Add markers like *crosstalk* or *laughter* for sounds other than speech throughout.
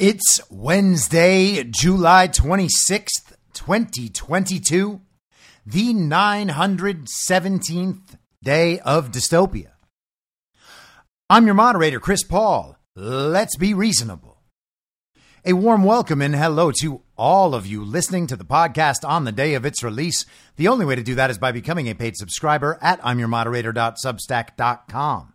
It's Wednesday, July 26th, 2022, the 917th day of dystopia. I'm your moderator, Chris Paul. Let's be reasonable. A warm welcome and hello to all of you listening to the podcast on the day of its release. The only way to do that is by becoming a paid subscriber at imyourmoderator.substack.com.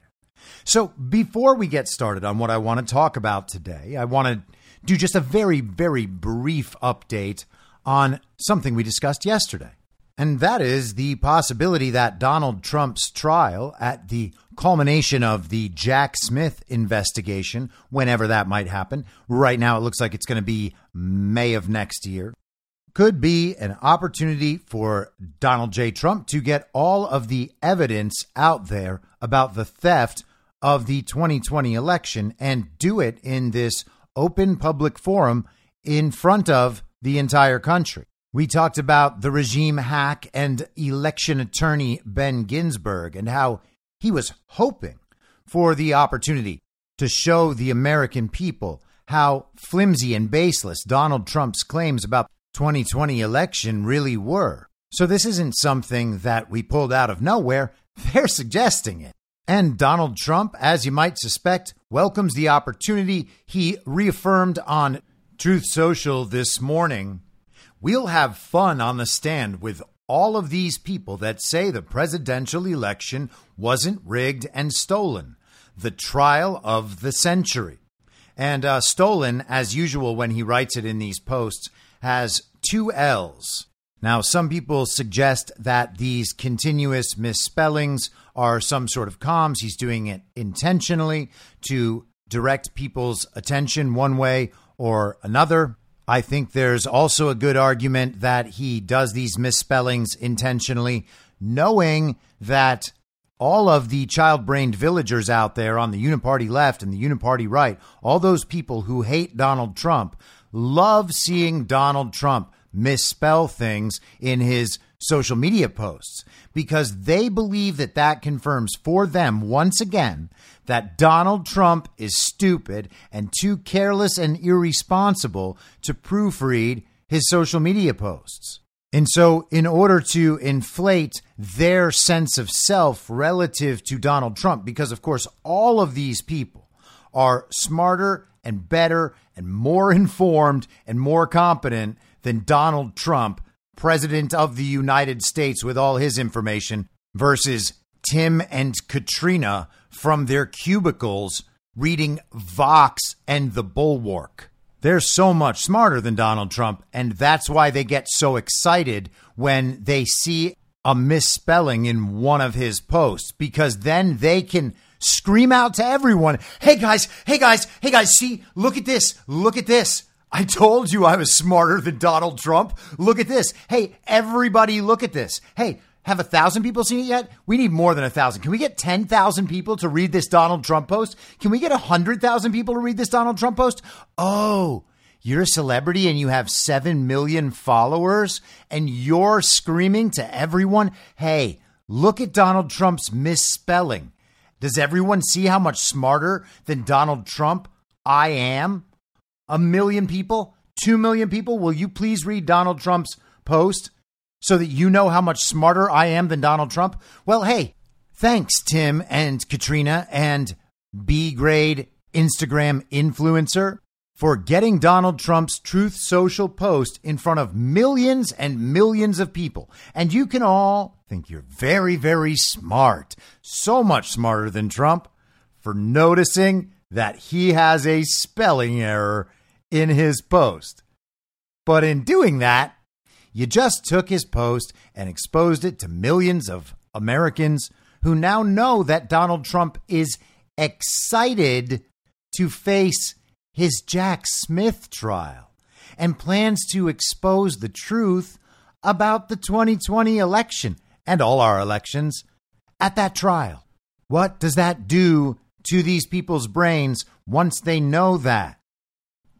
So before we get started on what I want to talk about today, I want to do just a very, very brief update on something we discussed yesterday. And that is the possibility that Donald Trump's trial at the culmination of the Jack Smith investigation, whenever that might happen, right now it looks like it's going to be May of next year, could be an opportunity for Donald J. Trump to get all of the evidence out there about the theft of the 2020 election and do it in this open public forum in front of the entire country. We talked about the regime hack and election attorney Ben Ginsberg and how he was hoping for the opportunity to show the American people how flimsy and baseless Donald Trump's claims about 2020 election really were. So this isn't something that we pulled out of nowhere. *laughs* They're suggesting it. And Donald Trump, as you might suspect, welcomes the opportunity he reaffirmed on Truth Social this morning. We'll have fun on the stand with all of these people that say the presidential election wasn't rigged and stolen. The trial of the century. And uh, stolen, as usual, when he writes it in these posts, has two L's. Now, some people suggest that these continuous misspellings are some sort of comms. He's doing it intentionally to direct people's attention one way or another. I think there's also a good argument that he does these misspellings intentionally, knowing that all of the child brained villagers out there on the Uniparty left and the Uniparty right, all those people who hate Donald Trump, love seeing Donald Trump misspell things in his social media posts because they believe that that confirms for them once again that Donald Trump is stupid and too careless and irresponsible to proofread his social media posts. And so, in order to inflate their sense of self relative to Donald Trump, because of course, all of these people are smarter and better and more *laughs* informed and more competent than Donald Trump, President of the United States, with all his information, versus Tim and Katrina from their cubicles reading Vox and the Bulwark. They're so much smarter than Donald Trump, and that's why they get so excited when they see a misspelling in one of his posts, because then they can scream out to everyone, Hey guys, hey guys, hey guys, see, look at this, look at this. I told you I was smarter than Donald Trump. Look at this. Hey, everybody, look at this. Hey, have a thousand people seen it yet? We need more than a thousand. Can we get 10,000 people to read this Donald Trump post? Can we get a 100,000 people to read this Donald Trump post? Oh, you're a celebrity and you have 7 million followers and you're screaming to everyone, hey, look at Donald Trump's misspelling. Does everyone see how much smarter than Donald Trump I am? A million people? Two million people? Will you please read Donald Trump's post? so that you know how much smarter I am than Donald Trump? Well, hey, thanks, Tim and Katrina and B grade Instagram influencer for getting Donald Trump's Truth Social post in front of millions and millions of people. And you can all think you're very, very smart, so much smarter than Trump for noticing that he has a spelling error in his post. But in doing that, you just took his post and exposed it to millions of Americans who now know that Donald Trump is excited to face his Jack Smith trial and plans to expose the truth about the 2020 election and all our elections at that trial. What does that do to these people's brains once they know that?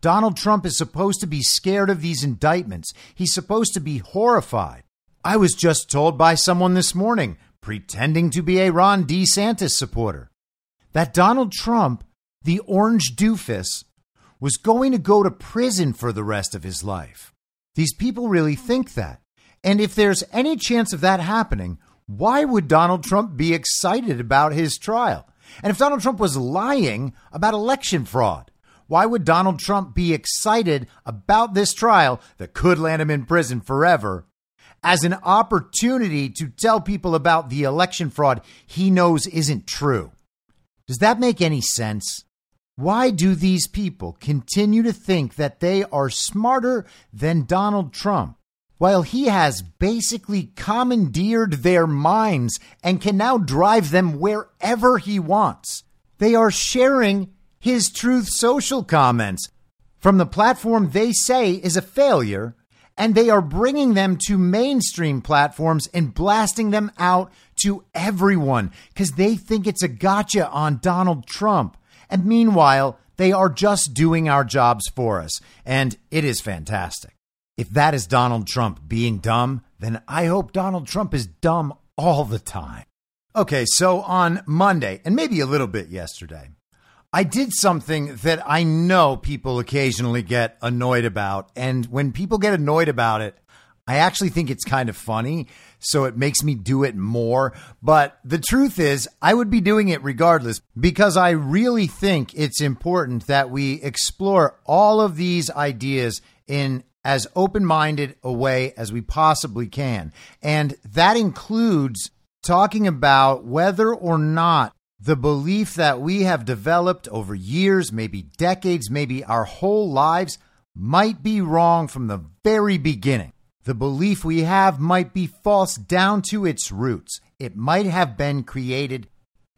Donald Trump is supposed to be scared of these indictments. He's supposed to be horrified. I was just told by someone this morning, pretending to be a Ron DeSantis supporter, that Donald Trump, the orange doofus, was going to go to prison for the rest of his life. These people really think that. And if there's any chance of that happening, why would Donald Trump be excited about his trial? And if Donald Trump was lying about election fraud, why would Donald Trump be excited about this trial that could land him in prison forever as an opportunity to tell people about the election fraud he knows isn't true? Does that make any sense? Why do these people continue to think that they are smarter than Donald Trump? While he has basically commandeered their minds and can now drive them wherever he wants. They are sharing his Truth Social comments from the platform they say is a failure, and they are bringing them to mainstream platforms and blasting them out to everyone because they think it's a gotcha on Donald Trump. And meanwhile, they are just doing our jobs for us, and it is fantastic. If that is Donald Trump being dumb, then I hope Donald Trump is dumb all the time. Okay, so on Monday, and maybe a little bit yesterday, I did something that I know people occasionally get annoyed about. And when people get annoyed about it, I actually think it's kind of funny. So it makes me do it more. But the truth is, I would be doing it regardless because I really think it's important that we explore all of these ideas in as open minded a way as we possibly can. And that includes talking about whether or not the belief that we have developed over years, maybe decades, maybe our whole lives, might be wrong from the very beginning. The belief we have might be false down to its roots. It might have been created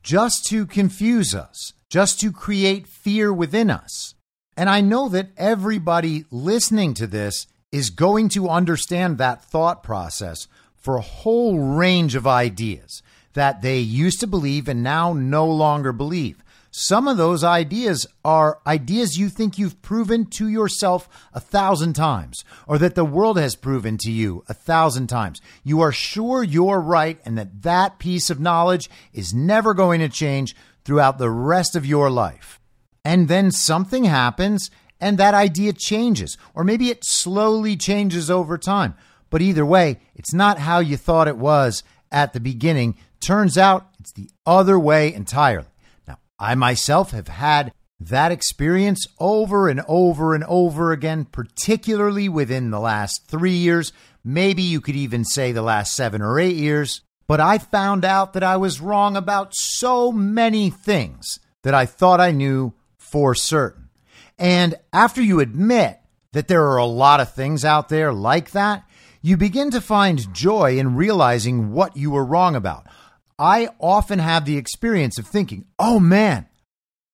just to confuse us, just to create fear within us. And I know that everybody listening to this is going to understand that thought process for a whole range of ideas that they used to believe and now no longer believe. Some of those ideas are ideas you think you've proven to yourself a thousand times, or that the world has proven to you a thousand times. You are sure you're right and that that piece of knowledge is never going to change throughout the rest of your life. And then something happens and that idea changes, or maybe it slowly changes over time. But either way, it's not how you thought it was at the beginning. Turns out it's the other way entirely. Now, I myself have had that experience over and over and over again, particularly within the last three years. Maybe you could even say the last seven or eight years. But I found out that I was wrong about so many things that I thought I knew for certain. And after you admit that there are a lot of things out there like that, you begin to find joy in realizing what you were wrong about. I often have the experience of thinking, oh man,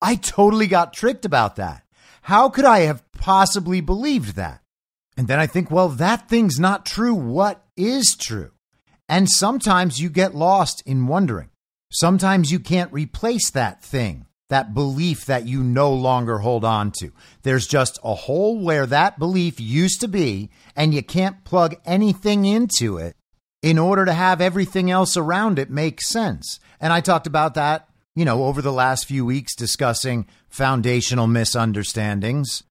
I totally got tricked about that. How could I have possibly believed that? And then I think, well, that thing's not true. What is true? And sometimes you get lost in wondering. Sometimes you can't replace that thing, that belief that you no longer hold on to. There's just a hole where that belief used to be, and you can't plug anything into it in order to have everything else around it make sense. And I talked about that, you know, over the last few weeks discussing foundational misunderstandings.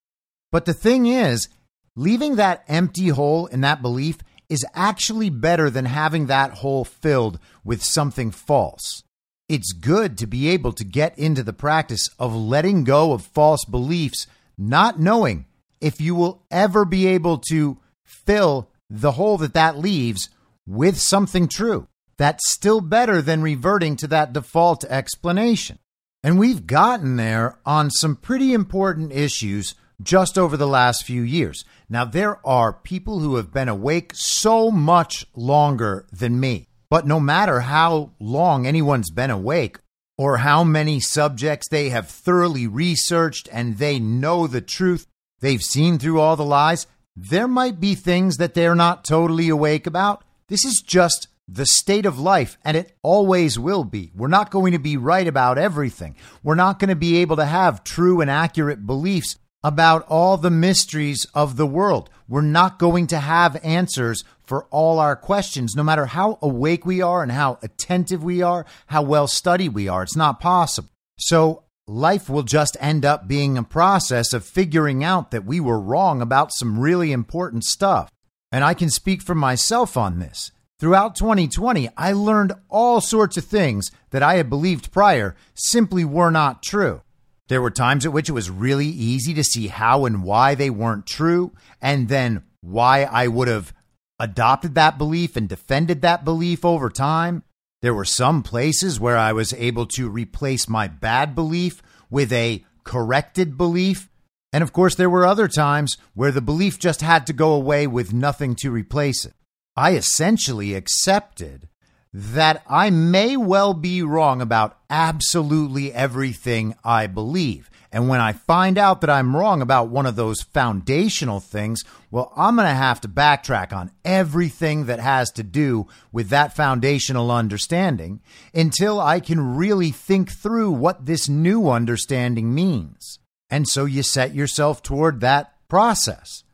But the thing is, leaving that empty hole in that belief is actually better than having that hole filled with something false. It's good to be able to get into the practice of letting go of false beliefs, not knowing if you will ever be able to fill the hole that that leaves with something true. That's still better than reverting to that default explanation. And we've gotten there on some pretty important issues just over the last few years. Now, there are people who have been awake so much longer than me. But no matter how long anyone's been awake, or how many subjects they have thoroughly researched and they know the truth, they've seen through all the lies, there might be things that they're not totally awake about, this is just the state of life, and it always will be. We're not going to be right about everything. We're not going to be able to have true and accurate beliefs about all the mysteries of the world. We're not going to have answers for all our questions, no matter how awake we are and how attentive we are, how well studied we are. It's not possible. So, life will just end up being a process of figuring out that we were wrong about some really important stuff. And I can speak for myself on this. Throughout 2020, I learned all sorts of things that I had believed prior simply were not true. There were times at which it was really easy to see how and why they weren't true, and then why I would have adopted that belief and defended that belief over time. There were some places where I was able to replace my bad belief with a corrected belief and of course, there were other times where the belief just had to go away with nothing to replace it. I essentially accepted that I may well be wrong about absolutely everything I believe. And when I find out that I'm wrong about one of those foundational things, well, I'm going to have to backtrack on everything that has to do with that foundational understanding until I can really think through what this new understanding means. And so you set yourself toward that process.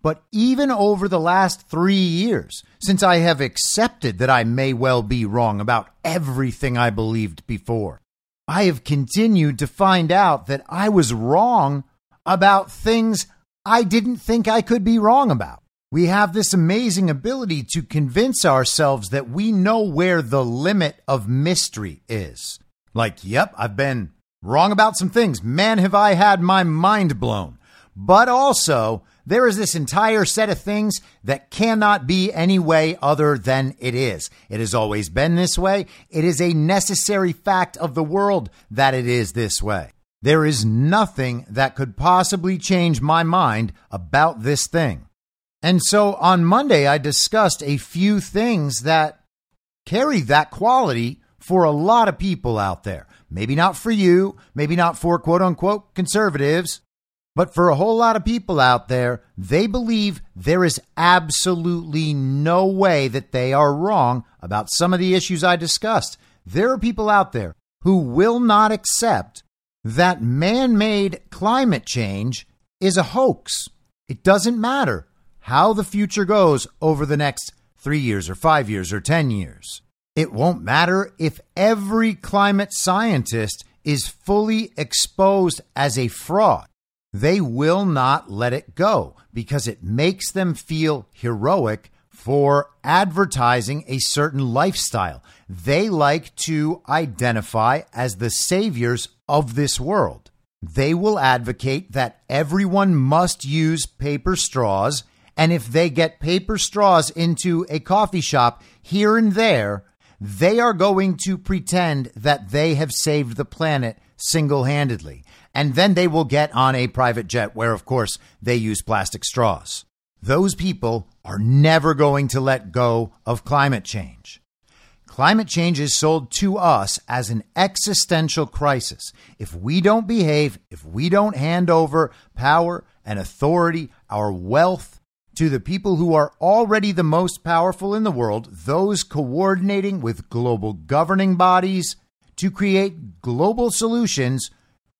But even over the last three years, since I have accepted that I may well be wrong about everything I believed before, I have continued to find out that I was wrong about things I didn't think I could be wrong about. We have this amazing ability to convince ourselves that we know where the limit of mystery is. Like, yep, I've been Wrong about some things. Man, have I had my mind blown. But also, there is this entire set of things that cannot be any way other than it is. It has always been this way. It is a necessary fact of the world that it is this way. There is nothing that could possibly change my mind about this thing. And so on Monday, I discussed a few things that carry that quality for a lot of people out there. Maybe not for you, maybe not for quote unquote conservatives, but for a whole lot of people out there, they believe there is absolutely no way that they are wrong about some of the issues I discussed. There are people out there who will not accept that man made climate change is a hoax. It doesn't matter how the future goes over the next three years or five years or 10 years. It won't matter if every climate scientist is fully exposed as a fraud. They will not let it go because it makes them feel heroic for advertising a certain lifestyle. They like to identify as the saviors of this world. They will advocate that everyone must use paper straws, and if they get paper straws into a coffee shop here and there, they are going to pretend that they have saved the planet single handedly. And then they will get on a private jet where, of course, they use plastic straws. Those people are never going to let go of climate change. Climate change is sold to us as an existential crisis. If we don't behave, if we don't hand over power and authority, our wealth, to the people who are already the most powerful in the world, those coordinating with global governing bodies to create global solutions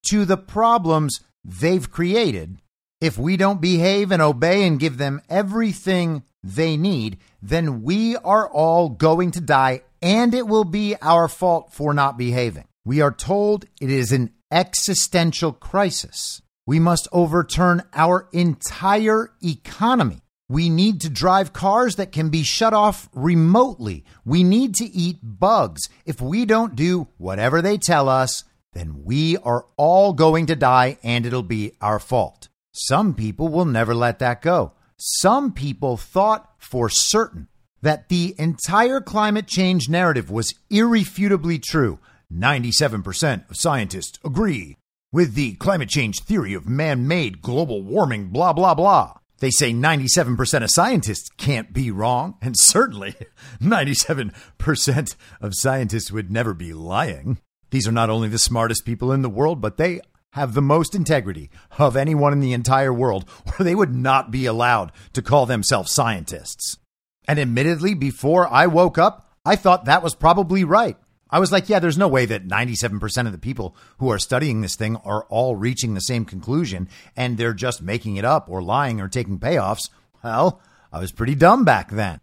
to the problems they've created. If we don't behave and obey and give them everything they need, then we are all going to die, and it will be our fault for not behaving. We are told it is an existential crisis. We must overturn our entire economy. We need to drive cars that can be shut off remotely. We need to eat bugs. If we don't do whatever they tell us, then we are all going to die and it'll be our fault. Some people will never let that go. Some people thought for certain that the entire climate change narrative was irrefutably true. 97% of scientists agree with the climate change theory of man made global warming, blah, blah, blah. They say 97% of scientists can't be wrong, and certainly 97% of scientists would never be lying. These are not only the smartest people in the world, but they have the most integrity of anyone in the entire world, *laughs* or they would not be allowed to call themselves scientists. And admittedly, before I woke up, I thought that was probably right. I was like, yeah, there's no way that 97% of the people who are studying this thing are all reaching the same conclusion and they're just making it up or lying or taking payoffs. Well, I was pretty dumb back then.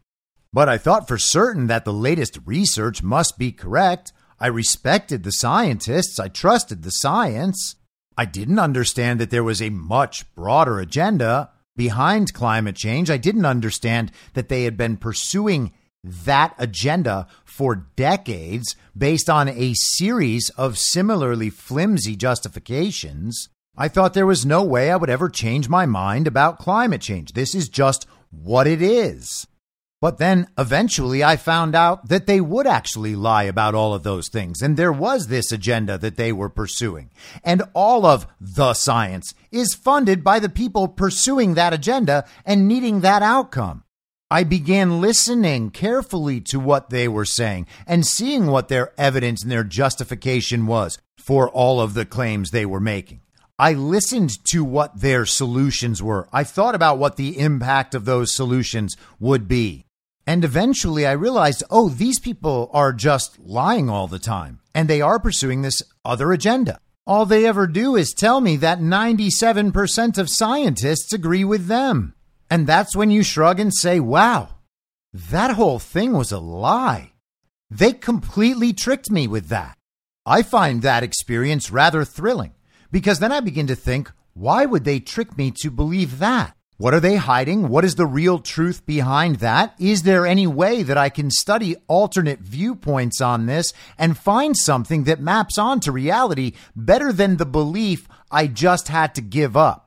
But I thought for certain that the latest research must be correct. I respected the scientists. I trusted the science. I didn't understand that there was a much broader agenda behind climate change. I didn't understand that they had been pursuing that agenda for decades based on a series of similarly flimsy justifications, I thought there was no way I would ever change my mind about climate change. This is just what it is. But then eventually I found out that they would actually lie about all of those things. And there was this agenda that they were pursuing. And all of the science is funded by the people pursuing that agenda and needing that outcome. I began listening carefully to what they were saying and seeing what their evidence and their justification was for all of the claims they were making. I listened to what their solutions were. I thought about what the impact of those solutions would be. And eventually I realized, oh, these people are just lying all the time and they are pursuing this other agenda. All they ever do is tell me that 97% of scientists agree with them. And that's when you shrug and say, wow, that whole thing was a lie. They completely tricked me with that. I find that experience rather thrilling because then I begin to think, why would they trick me to believe that? What are they hiding? What is the real truth behind that? Is there any way that I can study alternate viewpoints on this and find something that maps onto reality better than the belief I just had to give up?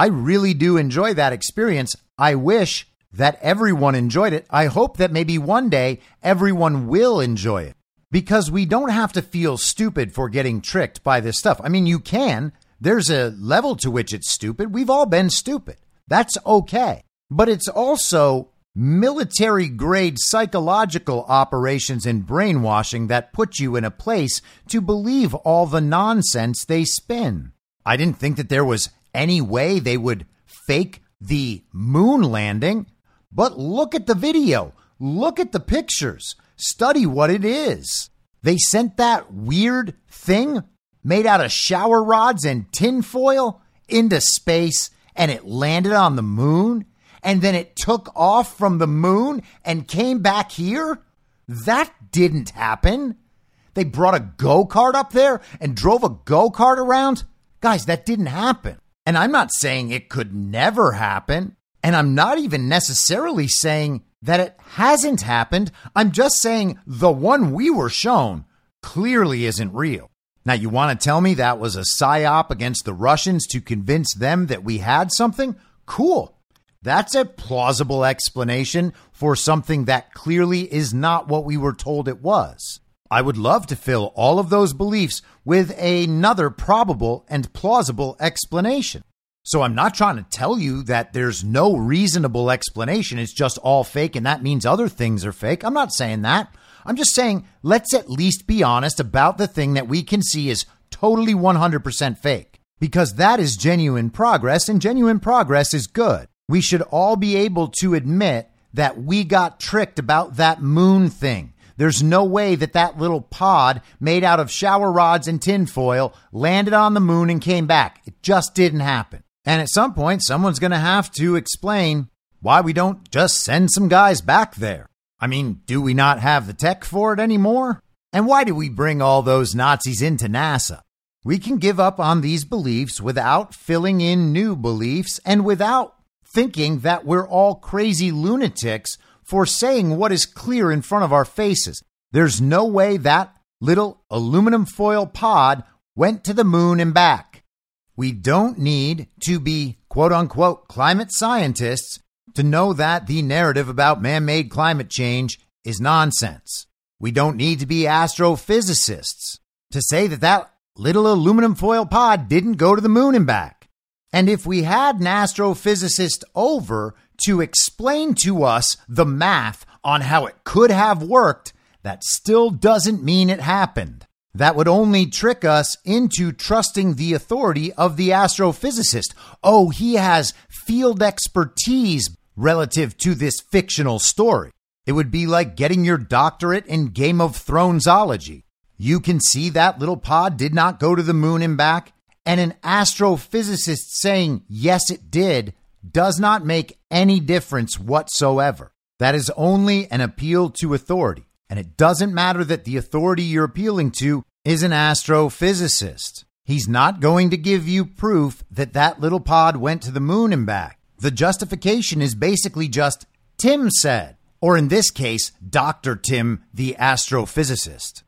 I really do enjoy that experience. I wish that everyone enjoyed it. I hope that maybe one day everyone will enjoy it because we don't have to feel stupid for getting tricked by this stuff. I mean, you can. There's a level to which it's stupid. We've all been stupid. That's okay. but it's also military grade psychological operations and brainwashing that put you in a place to believe all the nonsense they spin. I didn't think that there was any way they would fake the moon landing, but look at the video. Look at the pictures. Study what it is. They sent that weird thing made out of shower rods and tinfoil into space and it landed on the moon and then it took off from the moon and came back here? That didn't happen. They brought a go kart up there and drove a go kart around? Guys, that didn't happen. And I'm not saying it could never happen. And I'm not even necessarily saying that it hasn't happened. I'm just saying the one we were shown clearly isn't real. Now, you want to tell me that was a psyop against the Russians to convince them that we had something? Cool. That's a plausible explanation for something that clearly is not what we were told it was. I would love to fill all of those beliefs with another probable and plausible explanation. So I'm not trying to tell you that there's no reasonable explanation. It's just all fake and that means other things are fake. I'm not saying that. I'm just saying let's at least be honest about the thing that we can see is totally 100% fake because that is genuine progress and genuine progress is good. We should all be able to admit that we got tricked about that moon thing. There's no way that that little pod made out of shower rods and tinfoil landed on the moon and came back. It just didn't happen. And at some point, someone's going to have to explain why we don't just send some guys back there. I mean, do we not have the tech for it anymore? And why do we bring all those Nazis into NASA? We can give up on these beliefs without filling in new beliefs and without thinking that we're all crazy lunatics for saying what is clear in front of our faces. There's no way that little aluminum foil pod went to the moon and back. We don't need to be quote unquote climate scientists to know that the narrative about man made climate change is nonsense. We don't need to be astrophysicists to say that that little aluminum foil pod didn't go to the moon and back. And if we had an astrophysicist over to explain to us the math on how it could have worked, that still doesn't mean it happened. That would only trick us into trusting the authority of the astrophysicist. Oh, he has field expertise relative to this fictional story. It would be like getting your doctorate in Game of Thronesology. You can see that little pod did not go to the moon and back, and an astrophysicist saying, yes, it did, does not make any difference whatsoever. That is only an appeal to authority. And it doesn't matter that the authority you're appealing to is an astrophysicist. He's not going to give you proof that that little pod went to the moon and back. The justification is basically just Tim said, or in this case, Dr. Tim, the astrophysicist.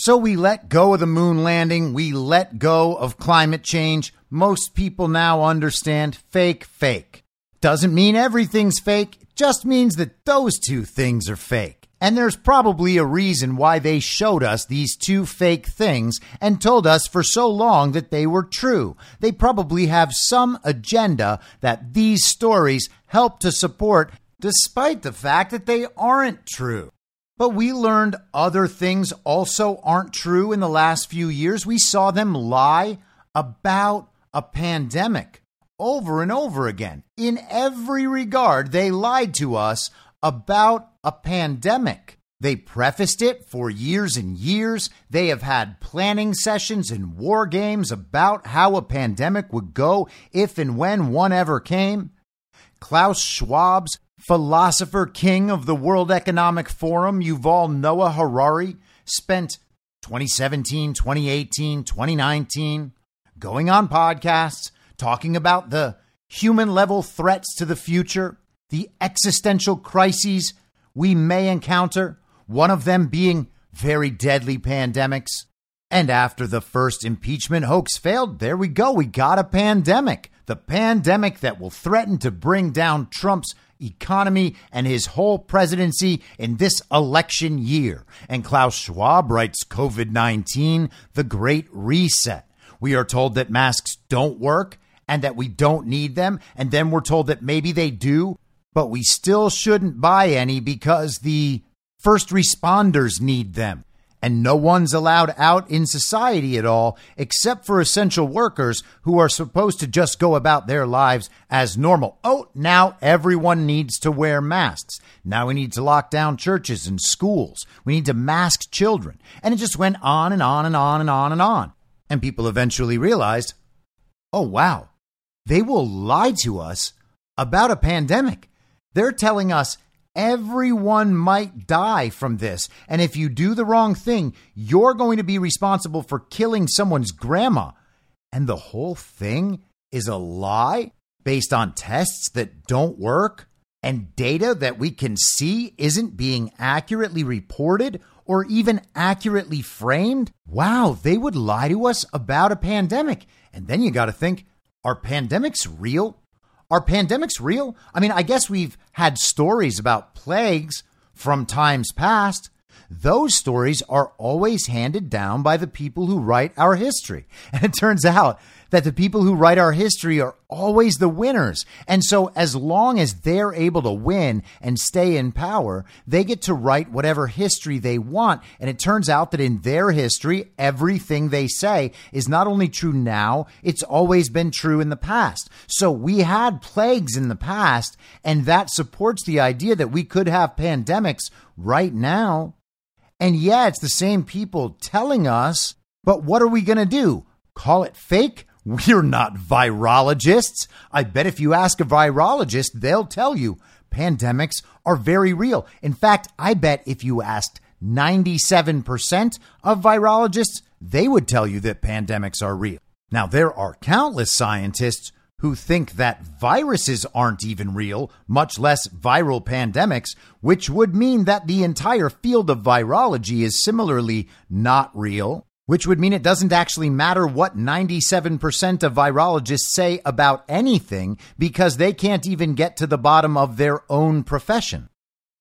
So we let go of the moon landing. We let go of climate change. Most people now understand fake, fake. Doesn't mean everything's fake, just means that those two things are fake. And there's probably a reason why they showed us these two fake things and told us for so long that they were true. They probably have some agenda that these stories help to support, despite the fact that they aren't true. But we learned other things also aren't true in the last few years. We saw them lie about a pandemic over and over again. In every regard, they lied to us about a pandemic. They prefaced it for years and years. They have had planning sessions and war games about how a pandemic would go if and when one ever came. Klaus Schwab's philosopher king of the World Economic Forum, Yuval Noah Harari, spent 2017, 2018, 2019 going on podcasts talking about the human level threats to the future, the existential crises we may encounter, one of them being very deadly pandemics. And after the first impeachment hoax failed, there we go. We got a pandemic. The pandemic that will threaten to bring down Trump's economy and his whole presidency in this election year. And Klaus Schwab writes COVID 19, the great reset. We are told that masks don't work and that we don't need them. And then we're told that maybe they do but we still shouldn't buy any because the first responders need them. And no one's allowed out in society at all except for essential workers who are supposed to just go about their lives as normal. Oh, now everyone needs to wear masks. Now we need to lock down churches and schools. We need to mask children. And it just went on and on and on and on and on. And people eventually realized, oh, wow, they will lie to us about a pandemic. They're telling us everyone might die from this. And if you do the wrong thing, you're going to be responsible for killing someone's grandma. And the whole thing is a lie based on tests that don't work and data that we can see isn't being accurately reported or even accurately framed. Wow, they would lie to us about a pandemic. And then you got to think are pandemics real? Are pandemics real? I mean, I guess we've had stories about plagues from times past. Those stories are always handed down by the people who write our history. *laughs* And it turns out that the people who write our history are always the winners. And so, as long as they're able to win and stay in power, they get to write whatever history they want. And it turns out that in their history, everything they say is not only true now, it's always been true in the past. So, we had plagues in the past, and that supports the idea that we could have pandemics right now. And yeah, it's the same people telling us, but what are we going to do? Call it fake? We're not virologists. I bet if you ask a virologist, they'll tell you pandemics are very real. In fact, I bet if you asked 97% of virologists, they would tell you that pandemics are real. Now, there are countless scientists who think that viruses aren't even real, much less viral pandemics, which would mean that the entire field of virology is similarly not real which would mean it doesn't actually matter what 97% of virologists say about anything because they can't even get to the bottom of their own profession.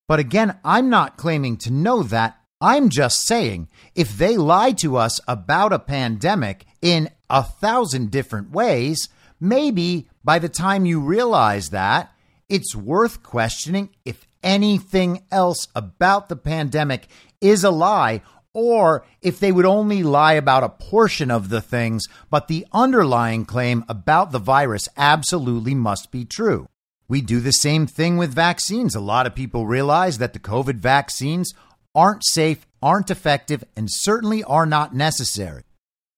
But again, I'm not claiming to know that. I'm just saying if they lie to us about a pandemic in a thousand different ways, maybe by the time you realize that, it's worth questioning if anything else about the pandemic is a lie or if they would only lie about a portion of the things, but the underlying claim about the virus absolutely must be true. We do the same thing with vaccines. A lot of people realize that the COVID vaccines aren't safe, aren't effective, and certainly are not necessary.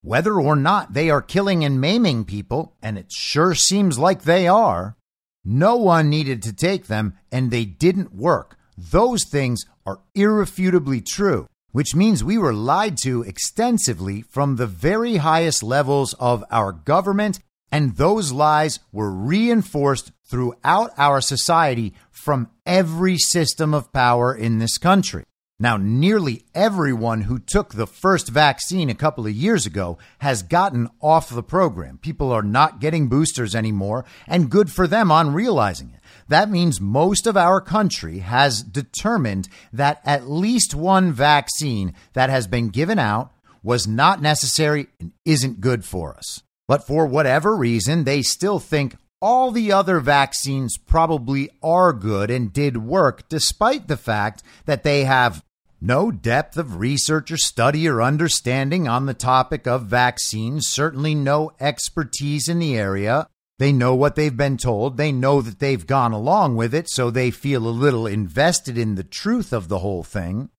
Whether or not they are killing and maiming people, and it sure seems like they are, no one needed to take them and they didn't work. Those things are irrefutably true which means we were lied to extensively from the very highest levels of our government, and those lies were reinforced throughout our society from every system of power in this country. Now, nearly everyone who took the first vaccine a couple of years ago has gotten off the program. People are not getting boosters anymore, and good for them on realizing it. That means most of our country has determined that at least one vaccine that has been given out was not necessary and isn't good for us. But for whatever reason, they still think all the other vaccines probably are good and did work, despite the fact that they have no depth of research or study or understanding on the topic of vaccines, certainly no expertise in the area, they know what they've been told. They know that they've gone along with it, so they feel a little invested in the truth of the whole thing.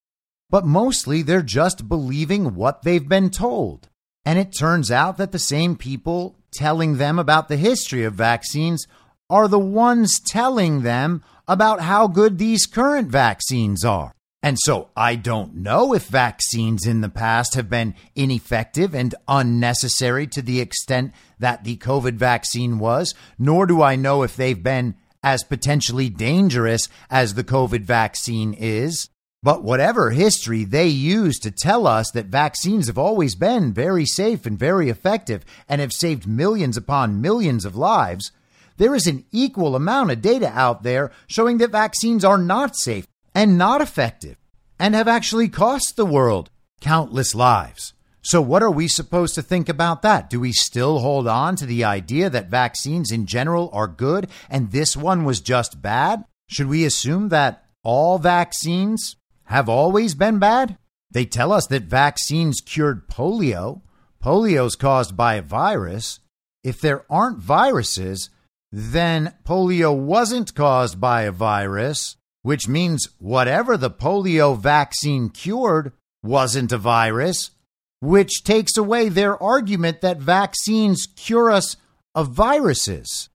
But mostly they're just believing what they've been told. And it turns out that the same people telling them about the history of vaccines are the ones telling them about how good these current vaccines are. And so I don't know if vaccines in the past have been ineffective and unnecessary to the extent that the COVID vaccine was, nor do I know if they've been as potentially dangerous as the COVID vaccine is. But whatever history they use to tell us that vaccines have always been very safe and very effective and have saved millions upon millions of lives, there is an equal amount of data out there showing that vaccines are not safe and not effective and have actually cost the world countless lives. So, what are we supposed to think about that? Do we still hold on to the idea that vaccines in general are good and this one was just bad? Should we assume that all vaccines have always been bad? They tell us that vaccines cured polio. Polio is caused by a virus. If there aren't viruses, then polio wasn't caused by a virus, which means whatever the polio vaccine cured wasn't a virus, which takes away their argument that vaccines cure us of viruses.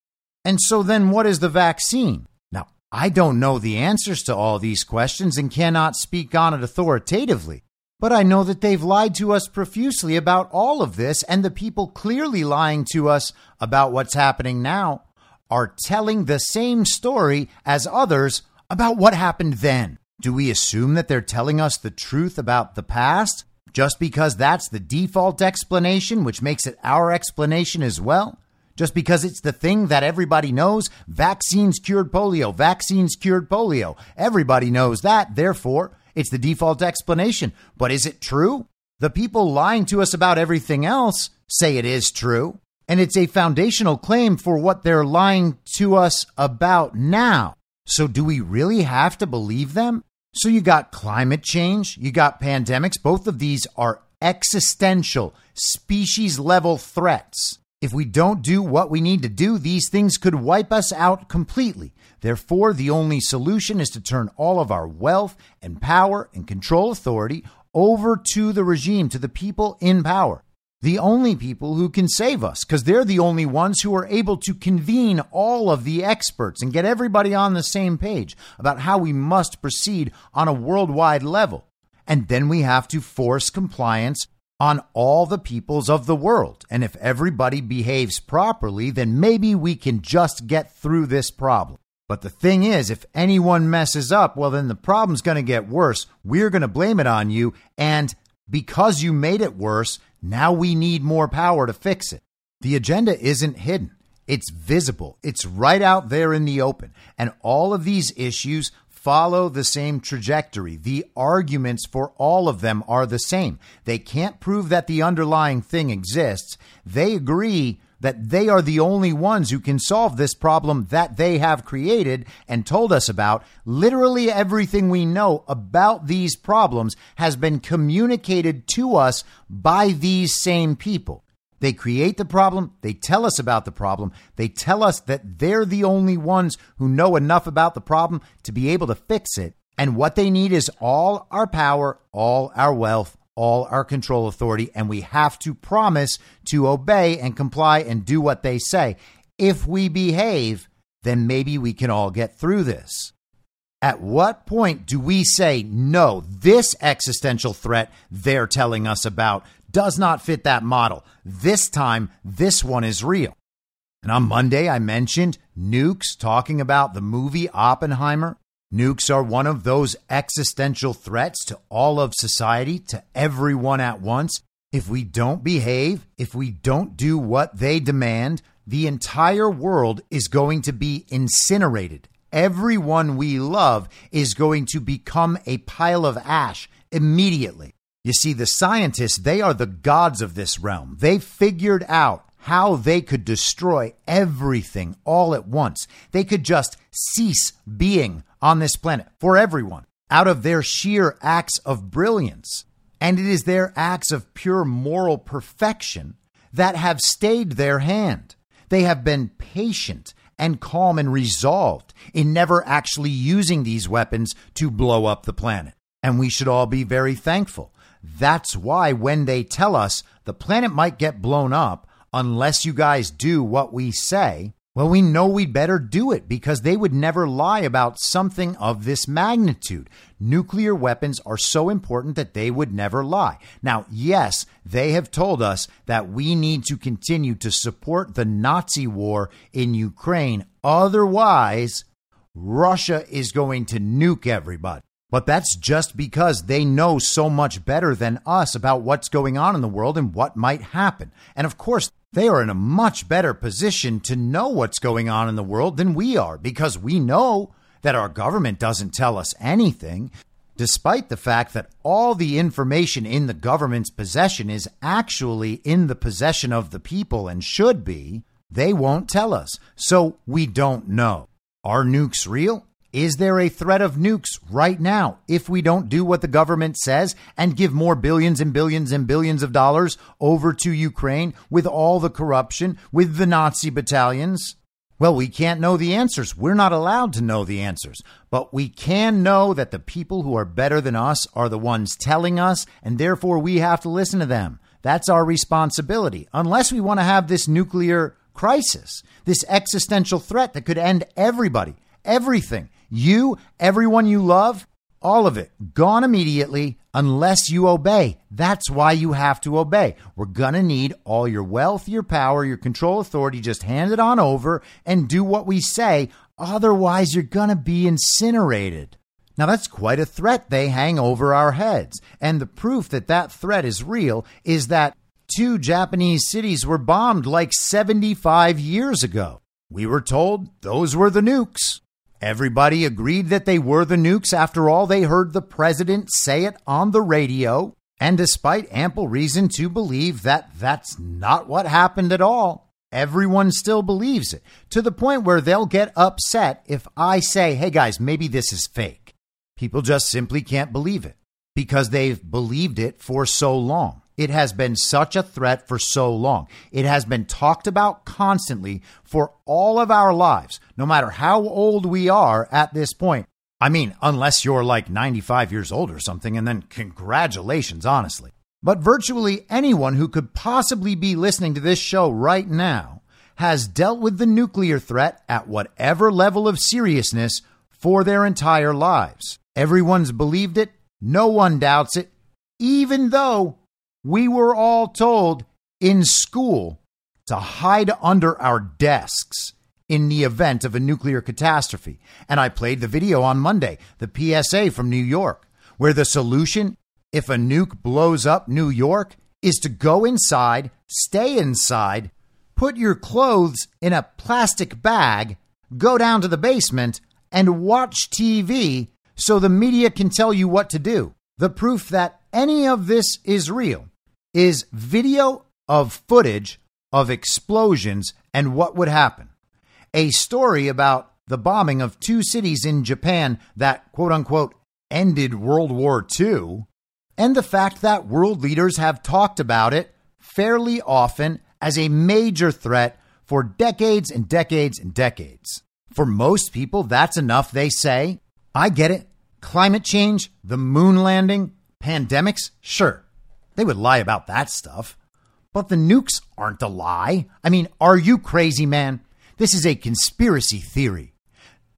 And so then what is the vaccine? Now, I don't know the answers to all these questions and cannot speak on it authoritatively. But I know that they've lied to us profusely about all of this, and the people clearly lying to us about what's happening now are telling the same story as others about what happened then. Do we assume that they're telling us the truth about the past just because that's the default explanation, which makes it our explanation as well? Just because it's the thing that everybody knows, vaccines cured polio, vaccines cured polio. Everybody knows that. Therefore, it's the default explanation. But is it true? The people lying to us about everything else say it is true. And it's a foundational claim for what they're lying to us about now. So, do we really have to believe them? So, you got climate change, you got pandemics. Both of these are existential, species level threats. If we don't do what we need to do, these things could wipe us out completely. Therefore, the only solution is to turn all of our wealth and power and control authority over to the regime, to the people in power the only people who can save us because they're the only ones who are able to convene all of the experts and get everybody on the same page about how we must proceed on a worldwide level. And then we have to force compliance on all the peoples of the world. And if everybody behaves properly, then maybe we can just get through this problem. But the thing is, if anyone messes up, well, then the problem's going to get worse. We're going to blame it on you. And because you made it worse, now we need more power to fix it. The agenda isn't hidden. It's visible. It's right out there in the open. And all of these issues follow the same trajectory. The arguments for all of them are the same. They can't prove that the underlying thing exists. They agree that they are the only ones who can solve this problem that they have created and told us about. Literally everything we know about these problems has been communicated to us by these same people. They create the problem. They tell us about the problem. They tell us that they're the only ones who know enough about the problem to be able to fix it. And what they need is all our power, all our wealth, all our control authority, and we have to promise to obey and comply and do what they say. If we behave, then maybe we can all get through this. At what point do we say, no, this existential threat they're telling us about does not fit that model? This time, this one is real. And on Monday, I mentioned nukes talking about the movie Oppenheimer. Nukes are one of those existential threats to all of society, to everyone at once. If we don't behave, if we don't do what they demand, the entire world is going to be incinerated. Everyone we love is going to become a pile of ash immediately. You see, the scientists, they are the gods of this realm. They figured out how they could destroy everything all at once. They could just cease being on this planet for everyone out of their sheer acts of brilliance. And it is their acts of pure moral perfection that have stayed their hand. They have been patient and calm and resolved in never actually using these weapons to blow up the planet. And we should all be very thankful. That's why when they tell us the planet might get blown up, unless you guys do what we say, well, we know we'd better do it because they would never lie about something of this magnitude. Nuclear weapons are so important that they would never lie. Now, yes, they have told us that we need to continue to support the Nazi war in Ukraine. Otherwise, Russia is going to nuke everybody. But that's just because they know so much better than us about what's going on in the world and what might happen. And of course, they are in a much better position to know what's going on in the world than we are because we know that our government doesn't tell us anything, despite the fact that all the information in the government's possession is actually in the possession of the people and should be. They won't tell us, so we don't know. Are nukes real? Is there a threat of nukes right now if we don't do what the government says and give more billions and billions and billions of dollars over to Ukraine with all the corruption, with the Nazi battalions? Well, we can't know the answers. We're not allowed to know the answers. But we can know that the people who are better than us are the ones telling us, and therefore we have to listen to them. That's our responsibility, unless we want to have this nuclear crisis, this existential threat that could end everybody, everything. You, everyone you love, all of it gone immediately unless you obey. That's why you have to obey. We're going to need all your wealth, your power, your control authority. Just hand it on over and do what we say. Otherwise, you're going to be incinerated. Now, that's quite a threat they hang over our heads. And the proof that that threat is real is that two Japanese cities were bombed like 75 years ago. We were told those were the nukes. Everybody agreed that they were the nukes. After all, they heard the president say it on the radio. And despite ample reason to believe that that's not what happened at all, everyone still believes it to the point where they'll get upset if I say, hey guys, maybe this is fake. People just simply can't believe it because they've believed it for so long. It has been such a threat for so long. It has been talked about constantly for all of our lives, no matter how old we are at this point. I mean, unless you're like 95 years old or something, and then congratulations, honestly. But virtually anyone who could possibly be listening to this show right now has dealt with the nuclear threat at whatever level of seriousness for their entire lives. Everyone's believed it, no one doubts it, even though we were all told in school to hide under our desks in the event of a nuclear catastrophe. And I played the video on Monday, the PSA from New York, where the solution, if a nuke blows up New York, is to go inside, stay inside, put your clothes in a plastic bag, go down to the basement, and watch TV so the media can tell you what to do. The proof that any of this is real is video of footage of explosions and what would happen. A story about the bombing of two cities in Japan that quote unquote ended World War II, and the fact that world leaders have talked about it fairly often as a major threat for decades and decades and decades. For most people, that's enough, they say. I get it. Climate change, the moon landing, pandemics, sure. They would lie about that stuff. But the nukes aren't a lie. I mean, are you crazy, man? This is a conspiracy theory.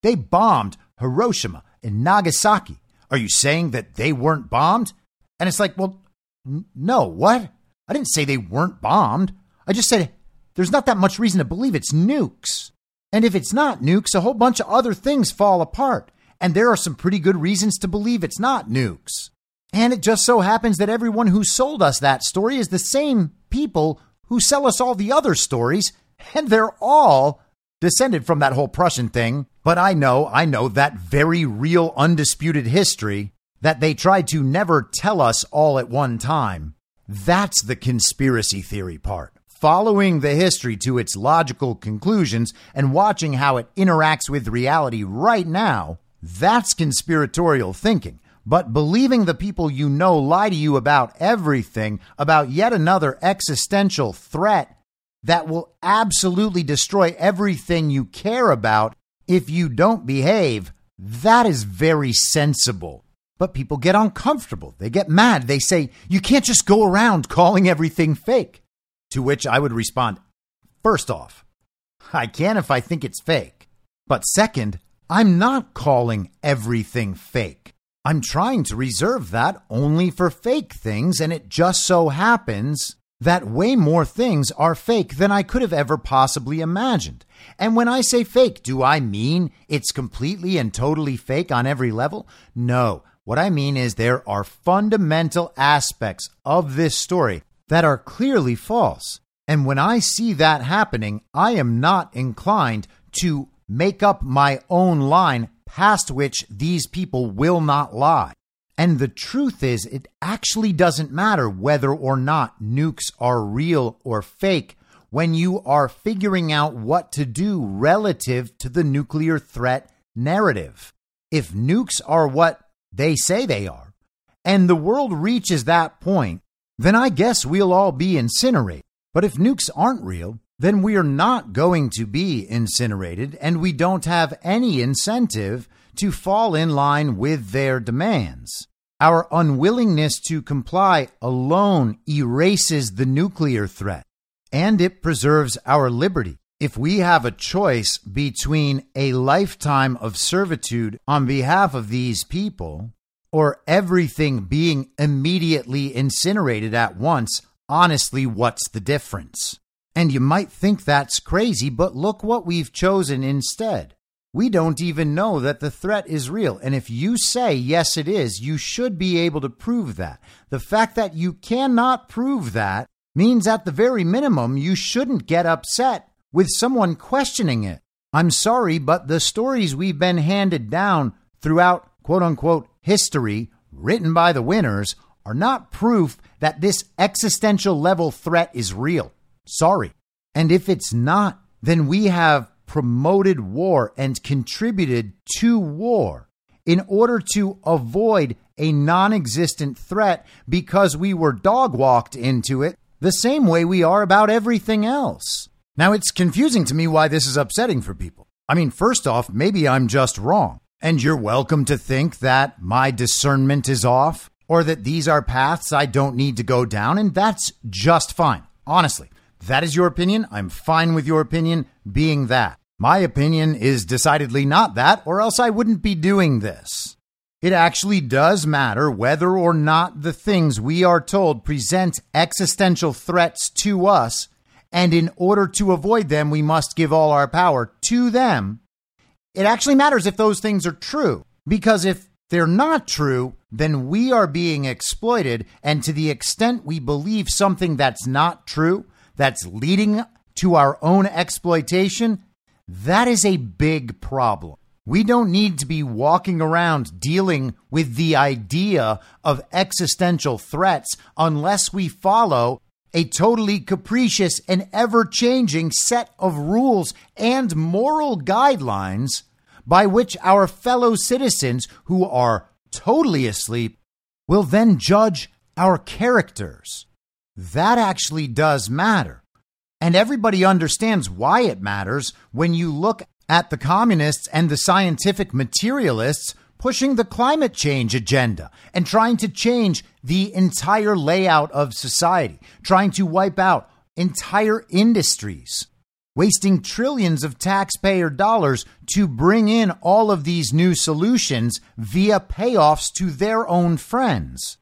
They bombed Hiroshima and Nagasaki. Are you saying that they weren't bombed? And it's like, well, n- no, what? I didn't say they weren't bombed. I just said there's not that much reason to believe it's nukes. And if it's not nukes, a whole bunch of other things fall apart. And there are some pretty good reasons to believe it's not nukes. And it just so happens that everyone who sold us that story is the same people who sell us all the other stories, and they're all descended from that whole Prussian thing. But I know, I know that very real, undisputed history that they tried to never tell us all at one time. That's the conspiracy theory part. Following the history to its logical conclusions and watching how it interacts with reality right now, that's conspiratorial thinking. But believing the people you know lie to you about everything, about yet another existential threat that will absolutely destroy everything you care about if you don't behave, that is very sensible. But people get uncomfortable. They get mad. They say, you can't just go around calling everything fake. To which I would respond, first off, I can if I think it's fake. But second, I'm not calling everything fake. I'm trying to reserve that only for fake things, and it just so happens that way more things are fake than I could have ever possibly imagined. And when I say fake, do I mean it's completely and totally fake on every level? No. What I mean is there are fundamental aspects of this story that are clearly false. And when I see that happening, I am not inclined to make up my own line past which these people will not lie. And the truth is, it actually doesn't matter whether or not nukes are real or fake when you are figuring out what to do relative to the nuclear threat narrative. if nukes are what they say they are, and the world reaches that point, then I guess we'll all be incinerated. But if nukes aren't real, then we are not going to be incinerated, and we don't have any incentive to fall in line with their demands. Our unwillingness to comply alone erases the nuclear threat, and it preserves our liberty. If we have a choice between a lifetime of servitude on behalf of these people or everything being immediately incinerated at once, honestly, what's the difference? And you might think that's crazy, but look what we've chosen instead. We don't even know that the threat is real. And if you say, yes, it is, you should be able to prove that. The fact that you cannot prove that means, at the very minimum, you shouldn't get upset with someone questioning it. I'm sorry, but the stories we've been handed down throughout quote unquote history, written by the winners, are not proof that this existential level threat is real. Sorry. And if it's not, then we have promoted war and contributed to war in order to avoid a non existent threat because we were dog walked into it the same way we are about everything else. Now, it's confusing to me why this is upsetting for people. I mean, first off, maybe I'm just wrong, and you're welcome to think that my discernment is off or that these are paths I don't need to go down, and that's just fine. Honestly, that is your opinion. I'm fine with your opinion being that. My opinion is decidedly not that, or else I wouldn't be doing this. It actually does matter whether or not the things we are told present existential threats to us and in order to avoid them, we must give all our power to them. It actually matters if those things are true, because if they're not true, then we are being exploited. And to the extent we believe something that's not true, that's leading to our own exploitation, that is a big problem. We don't need to be walking around dealing with the idea of existential threats unless we follow a totally capricious and ever changing set of rules and moral guidelines by which our fellow citizens who are totally asleep will then judge our characters. That actually does matter. And everybody understands why it matters when you look at the communists and the scientific materialists pushing the climate change agenda and trying to change the entire layout of society, trying to wipe out entire industries, wasting trillions of taxpayer dollars to bring in all of these new solutions via payoffs to their own friends.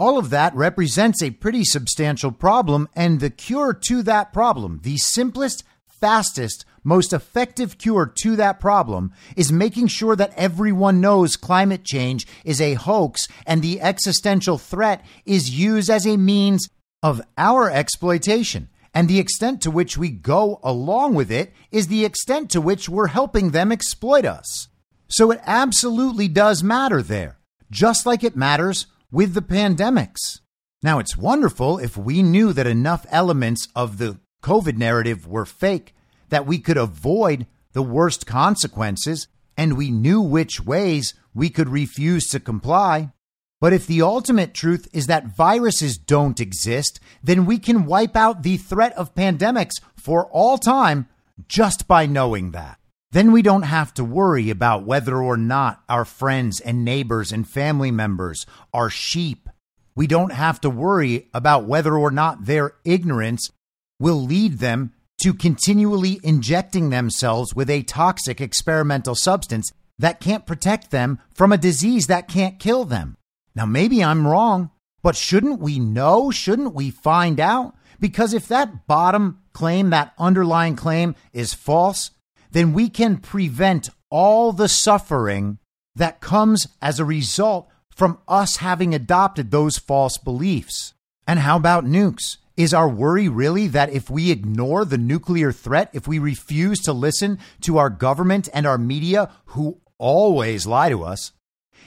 All of that represents a pretty substantial problem, and the cure to that problem, the simplest, fastest, most effective cure to that problem is making sure that everyone knows climate change is a hoax and the existential threat is used as a means of our exploitation. And the extent to which we go along with it is the extent to which we're helping them exploit us. So it absolutely does matter there, just like it matters with the pandemics. Now, it's wonderful if we knew that enough elements of the COVID narrative were fake that we could avoid the worst consequences and we knew which ways we could refuse to comply. But if the ultimate truth is that viruses don't exist, then we can wipe out the threat of pandemics for all time just by knowing that. Then we don't have to worry about whether or not our friends and neighbors and family members are sheep. We don't have to worry about whether or not their ignorance will lead them to continually injecting themselves with a toxic experimental substance that can't protect them from a disease that can't kill them. Now, maybe I'm wrong, but shouldn't we know? Shouldn't we find out? Because if that bottom claim, that underlying claim is false, then we can prevent all the suffering that comes as a result from us having adopted those false beliefs. And how about nukes? Is our worry really that if we ignore the nuclear threat, if we refuse to listen to our government and our media who always lie to us,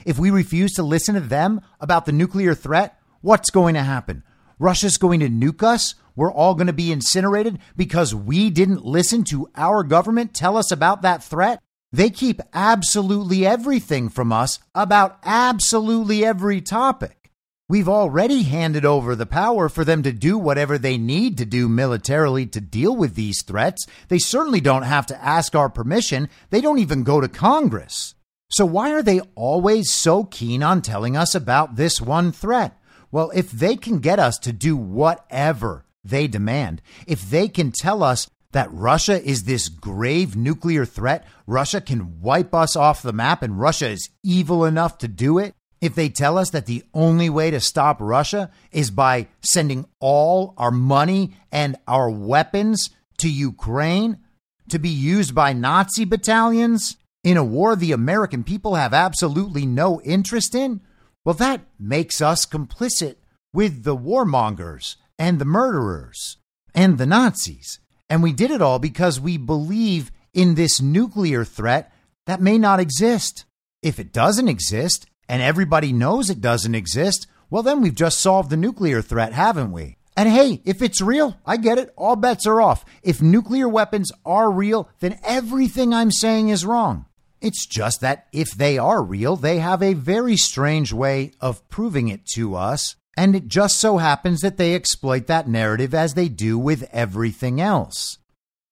if we refuse to listen to them about the nuclear threat, what's going to happen? Russia's going to nuke us? We're all going to be incinerated because we didn't listen to our government tell us about that threat? They keep absolutely everything from us about absolutely every topic. We've already handed over the power for them to do whatever they need to do militarily to deal with these threats. They certainly don't have to ask our permission. They don't even go to Congress. So why are they always so keen on telling us about this one threat? Well, if they can get us to do whatever they demand, if they can tell us that Russia is this grave nuclear threat, Russia can wipe us off the map and Russia is evil enough to do it, if they tell us that the only way to stop Russia is by sending all our money and our weapons to Ukraine to be used by Nazi battalions in a war the American people have absolutely no interest in, well, that makes us complicit with the warmongers and the murderers and the Nazis. And we did it all because we believe in this nuclear threat that may not exist. If it doesn't exist, and everybody knows it doesn't exist, well, then we've just solved the nuclear threat, haven't we? And hey, if it's real, I get it. All bets are off. If nuclear weapons are real, then everything I'm saying is wrong. It's just that if they are real, they have a very strange way of proving it to us. And it just so happens that they exploit that narrative as they do with everything else.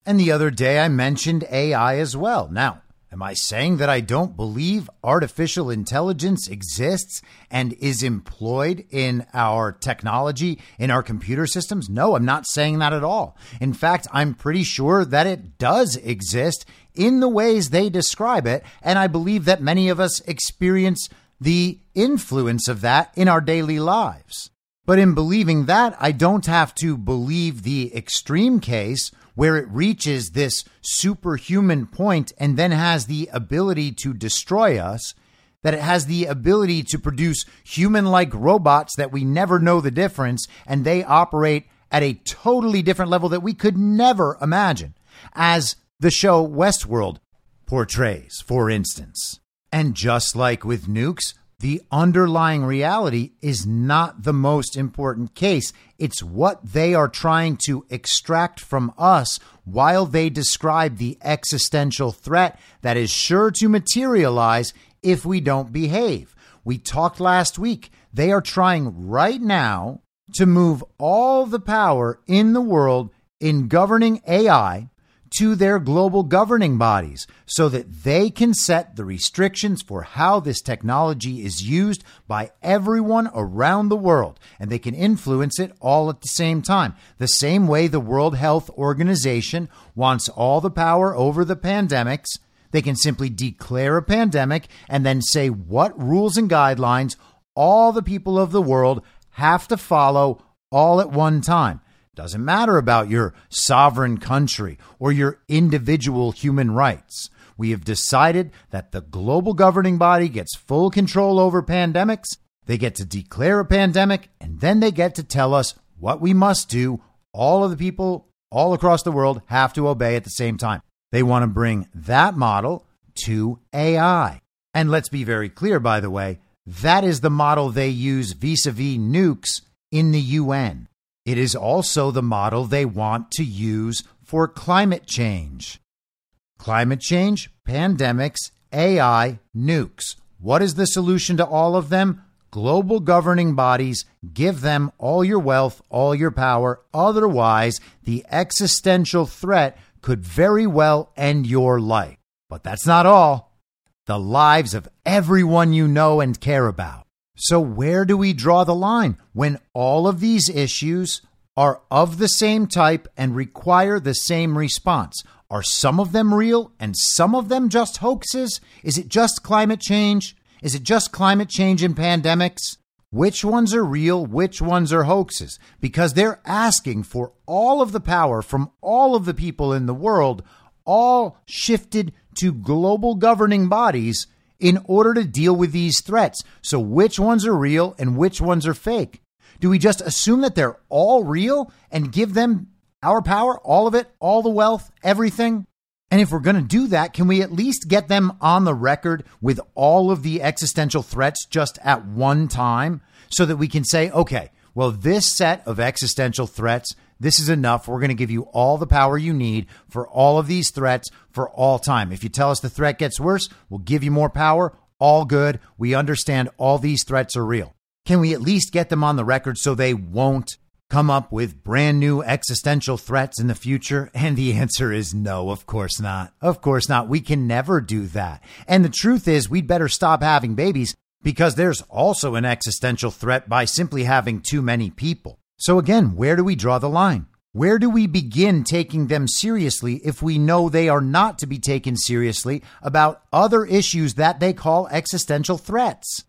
And the other day I mentioned AI as well. Now, Am I saying that I don't believe artificial intelligence exists and is employed in our technology, in our computer systems? No, I'm not saying that at all. In fact, I'm pretty sure that it does exist in the ways they describe it. And I believe that many of us experience the influence of that in our daily lives. But in believing that, I don't have to believe the extreme case where it reaches this superhuman point and then has the ability to destroy us, that it has the ability to produce human like robots that we never know the difference and they operate at a totally different level that we could never imagine, as the show Westworld portrays, for instance. And just like with nukes, the underlying reality is not the most important case. It's what they are trying to extract from us while they describe the existential threat that is sure to materialize if we don't behave. We talked last week. They are trying right now to move all the power in the world in governing AI to their global governing bodies so that they can set the restrictions for how this technology is used by everyone around the world. And they can influence it all at the same time. The same way the World Health Organization wants all the power over the pandemics. They can simply declare a pandemic and then say what rules and guidelines all the people of the world have to follow all at one time. Doesn't matter about your sovereign country or your individual human rights. We have decided that the global governing body gets full control over pandemics. They get to declare a pandemic and then they get to tell us what we must do. All of the people all across the world have to obey at the same time. They want to bring that model to AI. And let's be very clear, by the way, that is the model they use vis a vis nukes in the UN. It is also the model they want to use for climate change. Climate change, pandemics, AI, nukes. What is the solution to all of them? Global governing bodies give them all your wealth, all your power. Otherwise, the existential threat could very well end your life. But that's not all. The lives of everyone you know and care about. So, where do we draw the line when all of these issues are of the same type and require the same response? Are some of them real and some of them just hoaxes? Is it just climate change? Is it just climate change and pandemics? Which ones are real? Which ones are hoaxes? Because they're asking for all of the power from all of the people in the world, all shifted to global governing bodies in order to deal with these threats. So, which ones are real and which ones are fake? Do we just assume that they're all real and give them our power, all of it, all the wealth, everything? And if we're going to do that, can we at least get them on the record with all of the existential threats just at one time so that we can say, okay, well, this set of existential threats, This is enough. We're going to give you all the power you need for all of these threats for all time. If you tell us the threat gets worse, we'll give you more power. All good. We understand all these threats are real. Can we at least get them on the record so they won't come up with brand new existential threats in the future? And the answer is no, of course not. Of course not. We can never do that. And the truth is, we'd better stop having babies because there's also an existential threat by simply having too many people. So again, where do we draw the line? Where do we begin taking them seriously if we know they are not to be taken seriously about other issues that they call existential threats?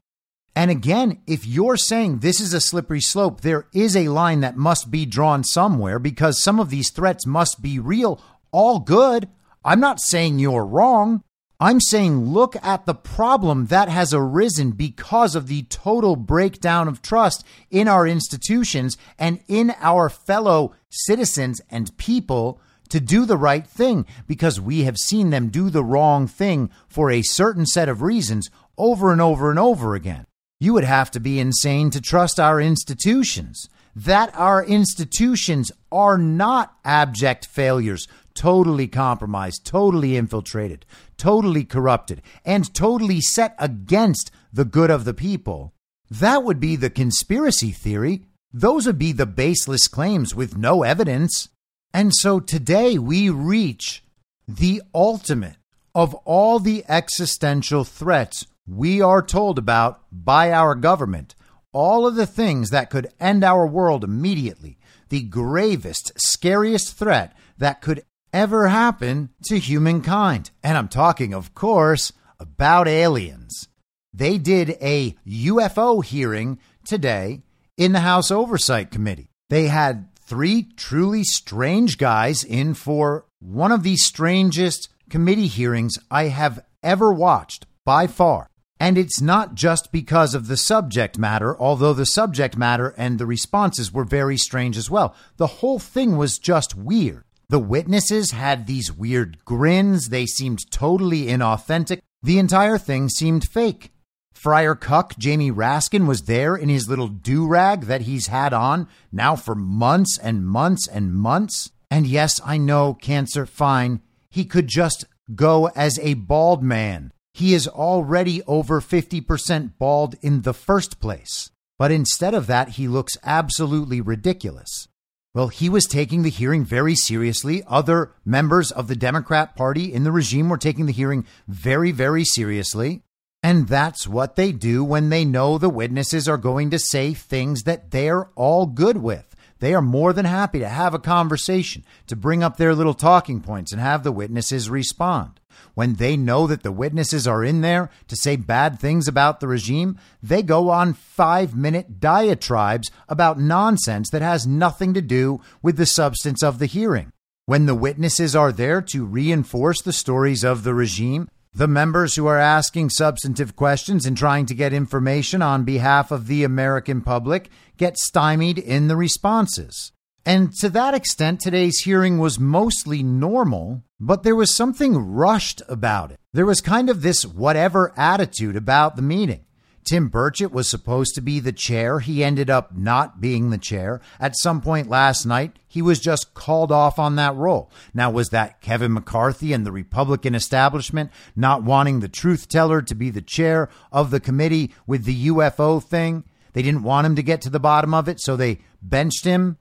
And again, if you're saying this is a slippery slope, there is a line that must be drawn somewhere because some of these threats must be real. All good. I'm not saying you're wrong. I'm saying look at the problem that has arisen because of the total breakdown of trust in our institutions and in our fellow citizens and people to do the right thing because we have seen them do the wrong thing for a certain set of reasons over and over and over again. You would have to be insane to trust our institutions. That our institutions are not abject failures, totally compromised, totally infiltrated, totally corrupted, and totally set against the good of the people. That would be the conspiracy theory. Those would be the baseless claims with no evidence. And so today we reach the ultimate of all the existential threats we are told about by our government. All of the things that could end our world immediately. The gravest, scariest threat that could ever happen to humankind. And I'm talking, of course, about aliens. They did a UFO hearing today in the House Oversight Committee. They had three truly strange guys in for one of the strangest committee hearings I have ever watched by far. And it's not just because of the subject matter, although the subject matter and the responses were very strange as well. The whole thing was just weird. The witnesses had these weird grins. They seemed totally inauthentic. The entire thing seemed fake. Friar Cuck, Jamie Raskin, was there in his little do rag that he's had on now for months and months and months. And yes, I know, cancer, fine. He could just go as a bald man. He is already over 50% bald in the first place. But instead of that, he looks absolutely ridiculous. Well, he was taking the hearing very seriously. Other members of the Democrat Party in the regime were taking the hearing very, very seriously. And that's what they do when they know the witnesses are going to say things that they're all good with. They are more than happy to have a conversation, to bring up their little talking points and have the witnesses respond when they know that the witnesses are in there to say bad things about the regime, they go on five minute diatribes about nonsense that has nothing to do with the substance of the hearing. When the witnesses are there to reinforce the stories of the regime, the members who are asking substantive questions and trying to get information on behalf of the American public get stymied in the responses. And to that extent, today's hearing was mostly normal, but there was something rushed about it. There was kind of this whatever attitude about the meeting. Tim Burchett was supposed to be the chair. He ended up not being the chair. At some point last night, he was just called off on that role. Now, was that Kevin McCarthy and the Republican establishment not wanting the truth teller to be the chair of the committee with the UFO thing? They didn't want him to get to the bottom of it, so they benched him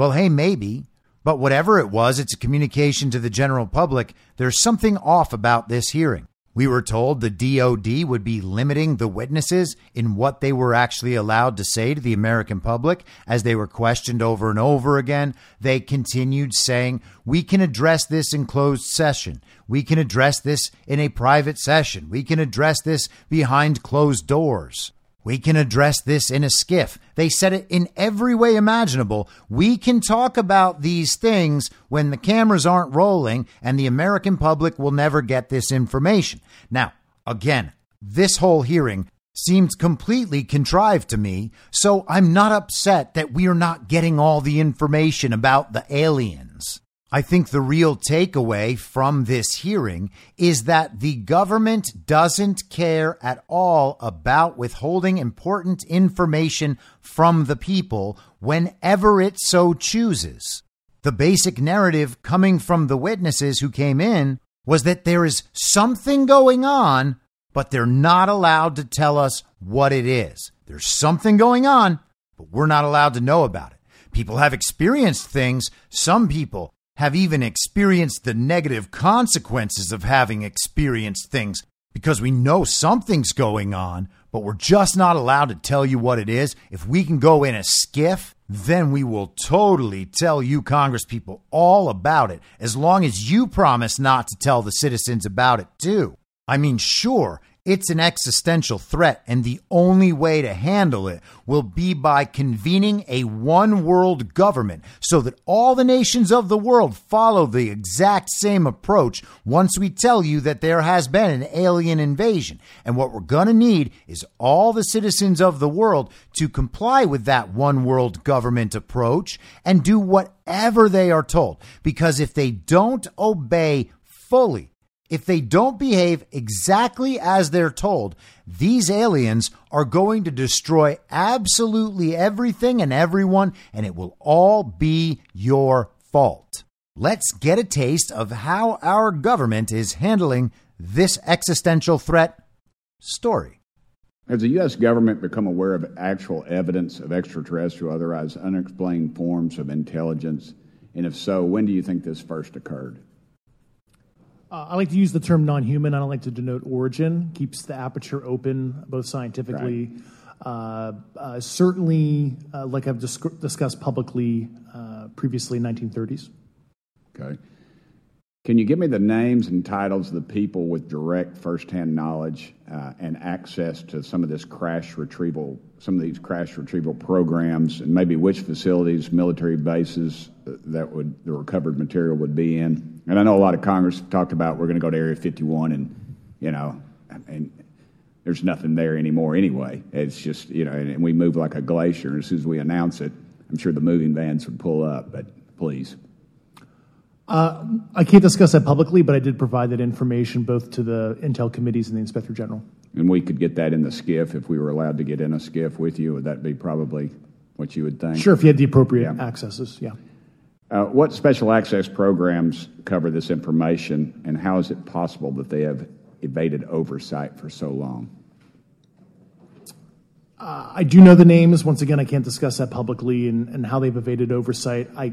well, hey, maybe. But whatever it was, it's a communication to the general public. There's something off about this hearing. We were told the DOD would be limiting the witnesses in what they were actually allowed to say to the American public as they were questioned over and over again. They continued saying, We can address this in closed session. We can address this in a private session. We can address this behind closed doors. We can address this in a SCIF. They said it in every way imaginable. We can talk about these things when the cameras aren't rolling, and the American public will never get this information. Now, again, this whole hearing seems completely contrived to me, so I'm not upset that we are not getting all the information about the aliens. I think the real takeaway from this hearing is that the government doesn't care at all about withholding important information from the people whenever it so chooses. The basic narrative coming from the witnesses who came in was that there is something going on, but they're not allowed to tell us what it is. There's something going on, but we're not allowed to know about it. People have experienced things. Some people have even experienced the negative consequences of having experienced things because we know something's going on, but we're just not allowed to tell you what it is. If we can go in a SCIF, then we will totally tell you, Congress people, all about it, as long as you promise not to tell the citizens about it, too. I mean, sure, it's an existential threat, and the only way to handle it will be by convening a one world government so that all the nations of the world follow the exact same approach once we tell you that there has been an alien invasion. And what we're going to need is all the citizens of the world to comply with that one world government approach and do whatever they are told. Because if they don't obey fully, if they don't behave exactly as they're told, these aliens are going to destroy absolutely everything and everyone, and it will all be your fault. Let's get a taste of how our government is handling this existential threat story. Has the U.S. government become aware of actual evidence of extraterrestrial, otherwise unexplained forms of intelligence? And if so, when do you think this first occurred? Uh, I like to use the term non-human. I don't like to denote origin. Keeps the aperture open, both scientifically. Right. Uh, uh, certainly, uh, like I've disc- discussed publicly uh, previously, 1930s. Okay. Can you give me the names and titles of the people with direct firsthand knowledge uh, and access to some of this crash retrieval, some of these crash retrieval programs, and maybe which facilities, military bases that would the recovered material would be in? And I know a lot of Congress talked about we're going to go to Area 51, and you know, and there's nothing there anymore anyway. It's just you know, and we move like a glacier. As soon as we announce it, I'm sure the moving vans would pull up. But please. Uh, I can't discuss that publicly, but I did provide that information both to the intel committees and the inspector general. And we could get that in the SCIF if we were allowed to get in a SCIF with you. Would that be probably what you would think? Sure, if you had the appropriate yeah. accesses, yeah. Uh, what special access programs cover this information, and how is it possible that they have evaded oversight for so long? Uh, I do know the names. Once again, I can't discuss that publicly and, and how they've evaded oversight. I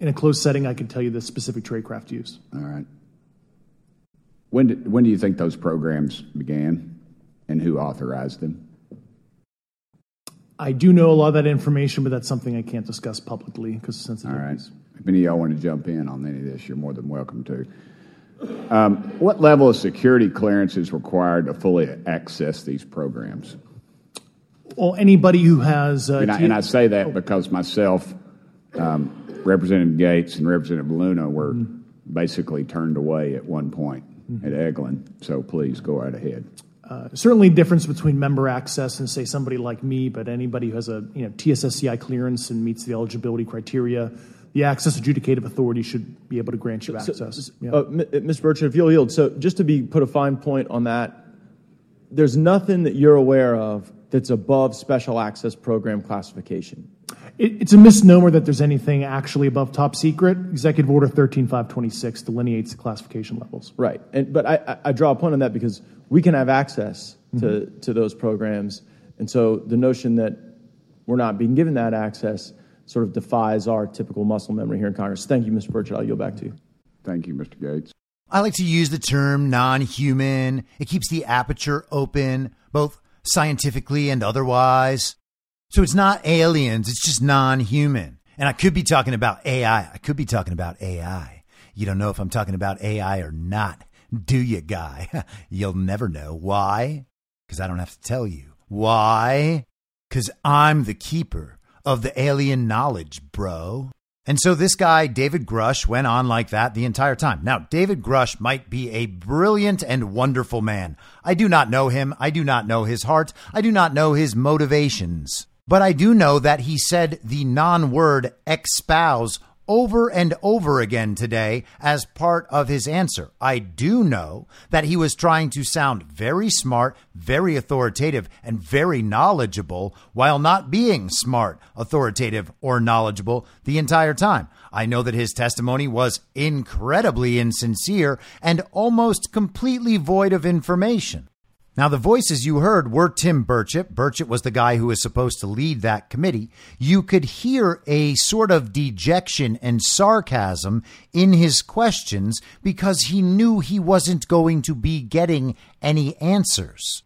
in a closed setting, I can tell you the specific tradecraft used. All right. When, did, when do you think those programs began and who authorized them? I do know a lot of that information, but that's something I can't discuss publicly because of. All right. If any of y'all want to jump in on any of this, you're more than welcome to. Um, what level of security clearance is required to fully access these programs? Well, anybody who has. Uh, and, I, and, I, say that because myself, um, Representative Gaetz and Representative Luna were mm-hmm. basically turned away at one point mm-hmm. at Eglin. So please go right ahead. Uh, certainly, difference between member access and say somebody like me, but anybody who has a you know TSSCI clearance and meets the eligibility criteria, the access adjudicative authority should be able to grant you access. So, yeah. uh, Ms. Burchett, if you'll yield. So, just to be put a fine point on that, there's nothing that you're aware of that's above special access program classification. It, it's a misnomer that there's anything actually above top secret. Executive Order 13526 delineates the classification levels. Right. And, but I, I draw a point on that because we can have access to, mm-hmm. to those programs. And so the notion that we're not being given that access sort of defies our typical muscle memory here in Congress. Thank you, Mr. Burchett. I'll yield back to you. Thank you, Mr. Gaetz. I like to use the term non human. It keeps the aperture open, both scientifically and otherwise. So it's not aliens, it's just non human. And I could be talking about AI. I could be talking about AI. You don't know if I'm talking about AI or not, do you, guy? *laughs* You'll never know. Why? Because I don't have to tell you. Why? Because I'm the keeper of the alien knowledge, bro. And so this guy, David Grusch, went on like that the entire time. Now, David Grusch might be a brilliant and wonderful man. I do not know him. I do not know his heart. I do not know his motivations. But I do know that he said the non word espouse over and over again today as part of his answer. I do know that he was trying to sound very smart, very authoritative, and very knowledgeable while not being smart, authoritative, or knowledgeable the entire time. I know that his testimony was incredibly insincere and almost completely void of information. Now, the voices you heard were Tim Burchett. Burchett was the guy who was supposed to lead that committee. You could hear a sort of dejection and sarcasm in his questions because he knew he wasn't going to be getting any answers.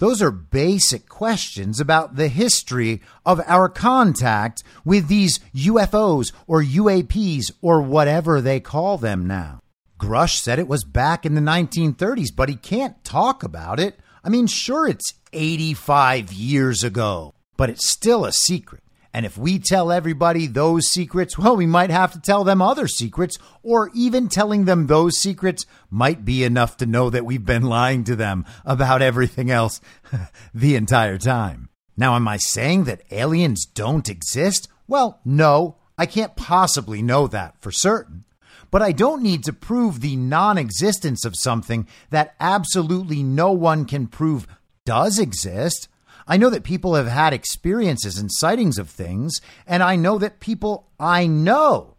Those are basic questions about the history of our contact with these UFOs or UAPs or whatever they call them now. Grusch said it was back in the 1930s, but he can't talk about it. I mean, sure, it's 85 years ago, but it's still a secret. And if we tell everybody those secrets, well, we might have to tell them other secrets, or even telling them those secrets might be enough to know that we've been lying to them about everything else *laughs* the entire time. Now, am I saying that aliens don't exist? Well, no, I can't possibly know that for certain but I don't need to prove the non existence of something that absolutely no one can prove does exist. I know that people have had experiences and sightings of things, and I know that people I know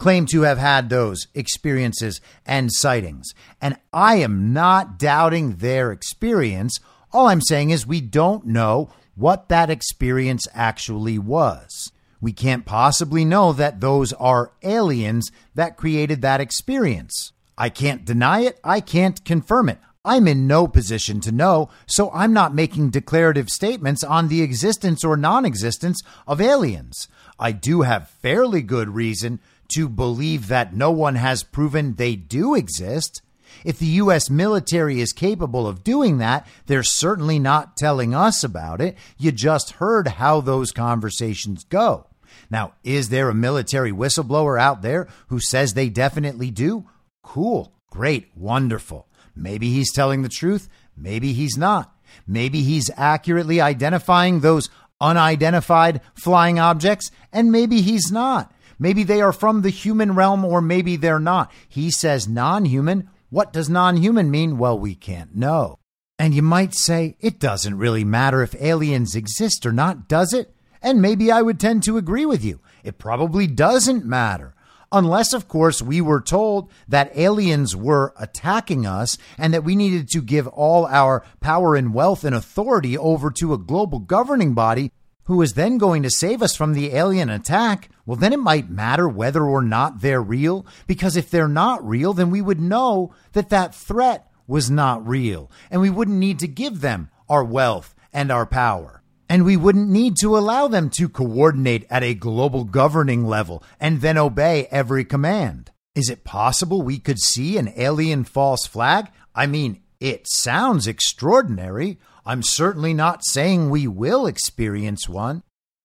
claim to have had those experiences and sightings. And I am not doubting their experience. All I'm saying is we don't know what that experience actually was. We can't possibly know that those are aliens that created that experience. I can't deny it. I can't confirm it. I'm in no position to know, so I'm not making declarative statements on the existence or non existence of aliens. I do have fairly good reason to believe that no one has proven they do exist. If the U.S. military is capable of doing that, they're certainly not telling us about it. You just heard how those conversations go. Now, is there a military whistleblower out there who says they definitely do? Cool, great, wonderful. Maybe he's telling the truth. Maybe he's not. Maybe he's accurately identifying those unidentified flying objects, and maybe he's not. Maybe they are from the human realm, or maybe they're not. He says non human. What does non human mean? Well, we can't know. And you might say, it doesn't really matter if aliens exist or not, does it? And maybe I would tend to agree with you. It probably doesn't matter. Unless, of course, we were told that aliens were attacking us and that we needed to give all our power and wealth and authority over to a global governing body who is then going to save us from the alien attack, well, then it might matter whether or not they're real. Because if they're not real, then we would know that that threat was not real and we wouldn't need to give them our wealth and our power and we wouldn't need to allow them to coordinate at a global governing level and then obey every command. Is it possible we could see an alien false flag? I mean, it sounds extraordinary. I'm certainly not saying we will experience one,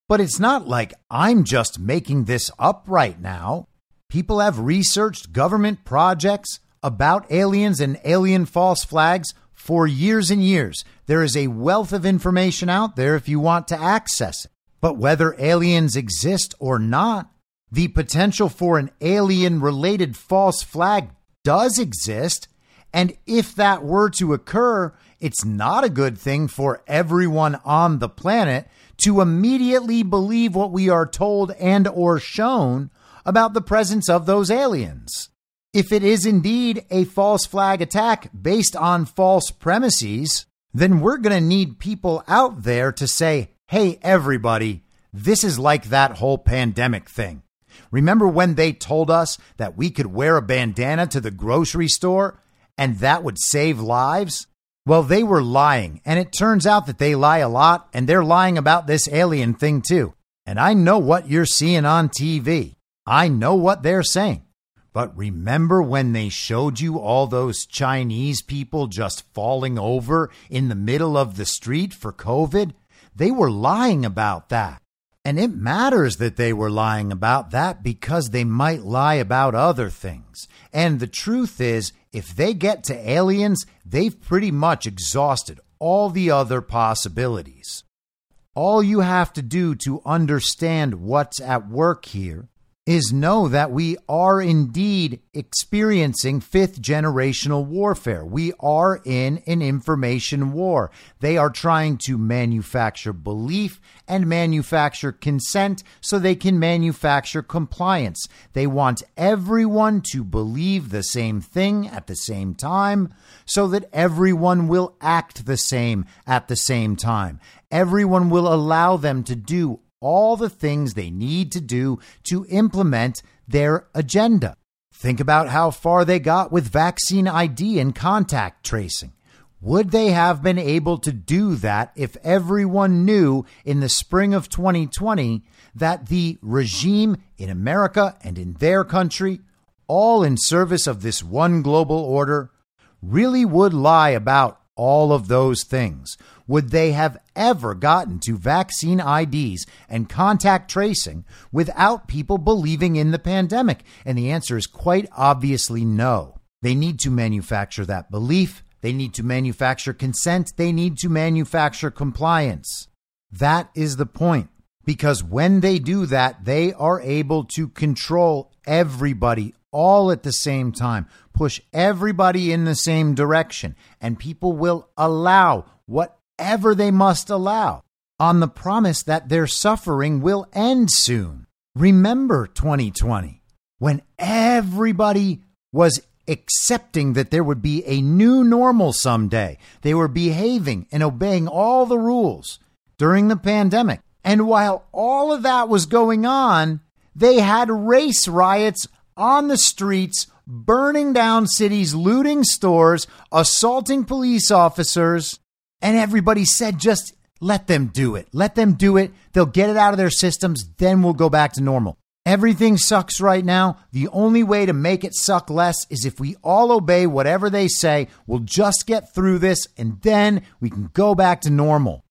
but it's not like I'm just making this up right now. People have researched government projects about aliens and alien false flags for years and years. There is a wealth of information out there if you want to access it. But whether aliens exist or not, the potential for an alien related false flag does exist. And if that were to occur, it's not a good thing for everyone on the planet to immediately believe what we are told and or shown about the presence of those aliens. If it is indeed a false flag attack based on false premises, then we're going to need people out there to say, hey, everybody, this is like that whole pandemic thing. Remember when they told us that we could wear a bandana to the grocery store and that would save lives? Well, they were lying, and it turns out that they lie a lot, and they're lying about this alien thing too. And I know what you're seeing on TV. I know what they're saying. But remember when they showed you all those Chinese people just falling over in the middle of the street for COVID? They were lying about that. And it matters that they were lying about that because they might lie about other things. And the truth is, if they get to aliens, they've pretty much exhausted all the other possibilities. All you have to do to understand what's at work here is know that we are indeed experiencing fifth generational warfare. We are in an information war. They are trying to manufacture belief and manufacture consent so they can manufacture compliance. They want everyone to believe the same thing at the same time so that everyone will act the same at the same time. Everyone will allow them to do all the things they need to do to implement their agenda. Think about how far they got with vaccine ID and contact tracing. Would they have been able to do that if everyone knew in the spring of 2020 that the regime in America and in their country, all in service of this one global order, really would lie about all of those things? Would they have ever gotten to vaccine IDs and contact tracing without people believing in the pandemic? And the answer is quite obviously no. They need to manufacture that belief. They need to manufacture consent. They need to manufacture compliance. That is the point. Because when they do that, they are able to control everybody all at the same time, push everybody in the same direction, and people will allow whatever they must allow on the promise that their suffering will end soon. Remember 2020 when everybody was accepting that there would be a new normal someday. They were behaving and obeying all the rules during the pandemic. And while all of that was going on, they had race riots on the streets, burning down cities, looting stores, assaulting police officers. And everybody said, just let them do it. Let them do it. They'll get it out of their systems. Then we'll go back to normal. Everything sucks right now. The only way to make it suck less is if we all obey whatever they say. We'll just get through this and then we can go back to normal.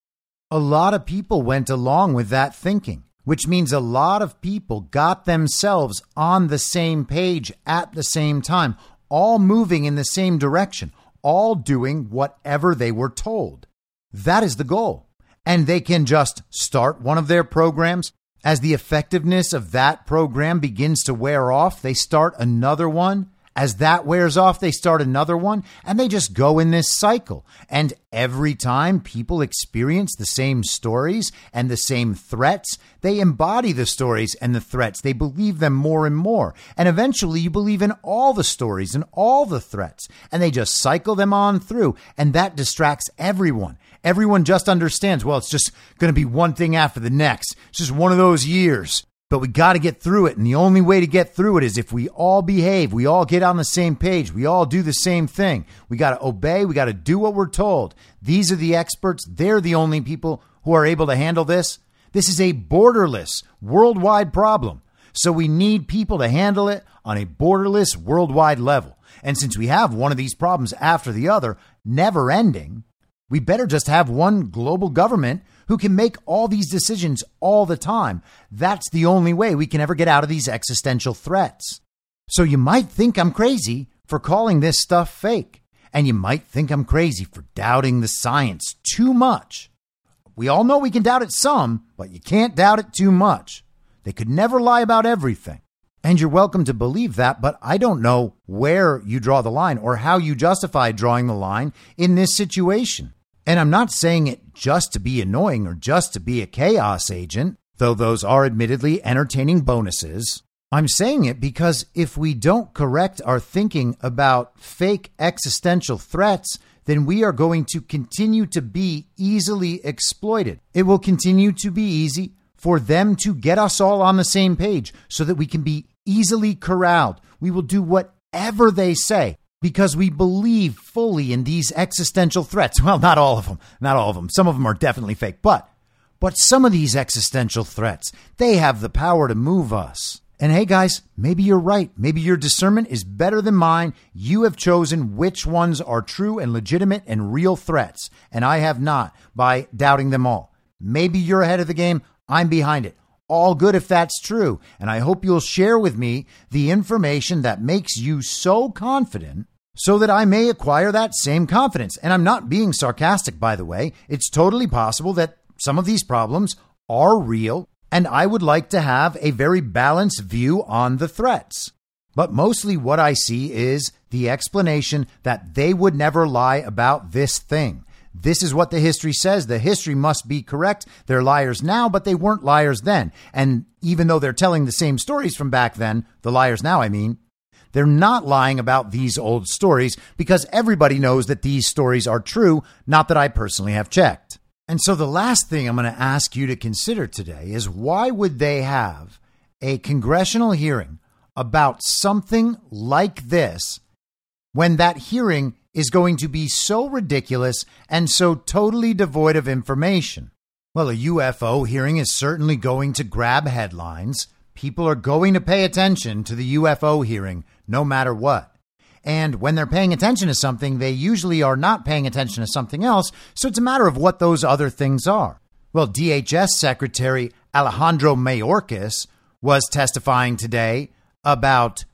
A lot of people went along with that thinking, which means a lot of people got themselves on the same page at the same time, all moving in the same direction, all doing whatever they were told. That is the goal. And they can just start one of their programs, as the effectiveness of that program begins to wear off, they start another one. As that wears off, they start another one, and they just go in this cycle. And every time people experience the same stories and the same threats, they embody the stories and the threats. They believe them more and more. And eventually, you believe in all the stories and all the threats, and they just cycle them on through. And that distracts everyone. Everyone just understands, well, it's just going to be one thing after the next. It's just one of those years. But we got to get through it. And the only way to get through it is if we all behave, we all get on the same page, we all do the same thing. We got to obey, we got to do what we're told. These are the experts. They're the only people who are able to handle this. This is a borderless worldwide problem. So we need people to handle it on a borderless worldwide level. And since we have one of these problems after the other, never ending, we better just have one global government who can make all these decisions all the time. That's the only way we can ever get out of these existential threats. So you might think I'm crazy for calling this stuff fake. And you might think I'm crazy for doubting the science too much. We all know we can doubt it some, but you can't doubt it too much. They could never lie about everything. And you're welcome to believe that, but I don't know where you draw the line or how you justify drawing the line in this situation. And I'm not saying it just to be annoying or just to be a chaos agent, though those are admittedly entertaining bonuses. I'm saying it because if we don't correct our thinking about fake existential threats, then we are going to continue to be easily exploited. It will continue to be easy for them to get us all on the same page so that we can be easily corralled. We will do whatever they say because we believe fully in these existential threats. *laughs* Well, not all of them, not all of them. Some of them are definitely fake, but but some of these existential threats, they have the power to move us. And hey guys, maybe you're right. Maybe your discernment is better than mine. You have chosen which ones are true and legitimate and real threats, and I have not by doubting them all. Maybe you're ahead of the game. I'm behind it all good if that's true. And I hope you'll share with me the information that makes you so confident so that I may acquire that same confidence. And I'm not being sarcastic, by the way. It's totally possible that some of these problems are real and I would like to have a very balanced view on the threats. But mostly what I see is the explanation that they would never lie about this thing. This is what the history says. The history must be correct. They're liars now, but they weren't liars then. And even though they're telling the same stories from back then, the liars now, I mean, they're not lying about these old stories because everybody knows that these stories are true, not that I personally have checked. And so the last thing I'm going to ask you to consider today is why would they have a congressional hearing about something like this when that hearing is going to be so ridiculous and so totally devoid of information? Well, a UFO hearing is certainly going to grab headlines. People are going to pay attention to the UFO hearing no matter what. And when they're paying attention to something, they usually are not paying attention to something else. So it's a matter of what those other things are. Well, DHS Secretary Alejandro Mayorkas was testifying today about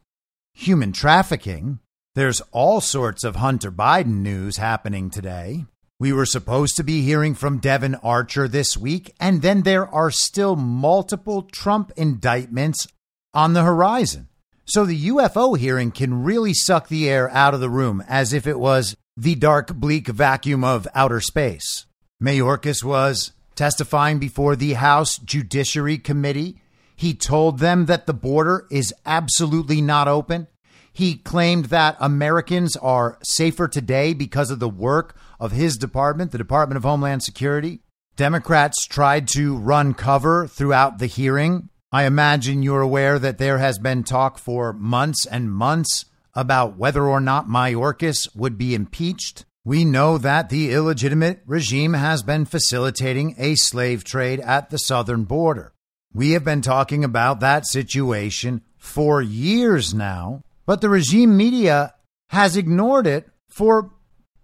human trafficking. There's all sorts of Hunter Biden news happening today. We were supposed to be hearing from Devon Archer this week, and then there are still multiple Trump indictments on the horizon. So the UFO hearing can really suck the air out of the room as if it was the dark, bleak vacuum of outer space. Mayorkas was testifying before the House Judiciary Committee. He told them that the border is absolutely not open. He claimed that Americans are safer today because of the work of his department, the Department of Homeland Security. Democrats tried to run cover throughout the hearing I imagine you're aware that there has been talk for months and months about whether or not Mayorkas would be impeached. We know that the illegitimate regime has been facilitating a slave trade at the southern border. We have been talking about that situation for years now, but the regime media has ignored it for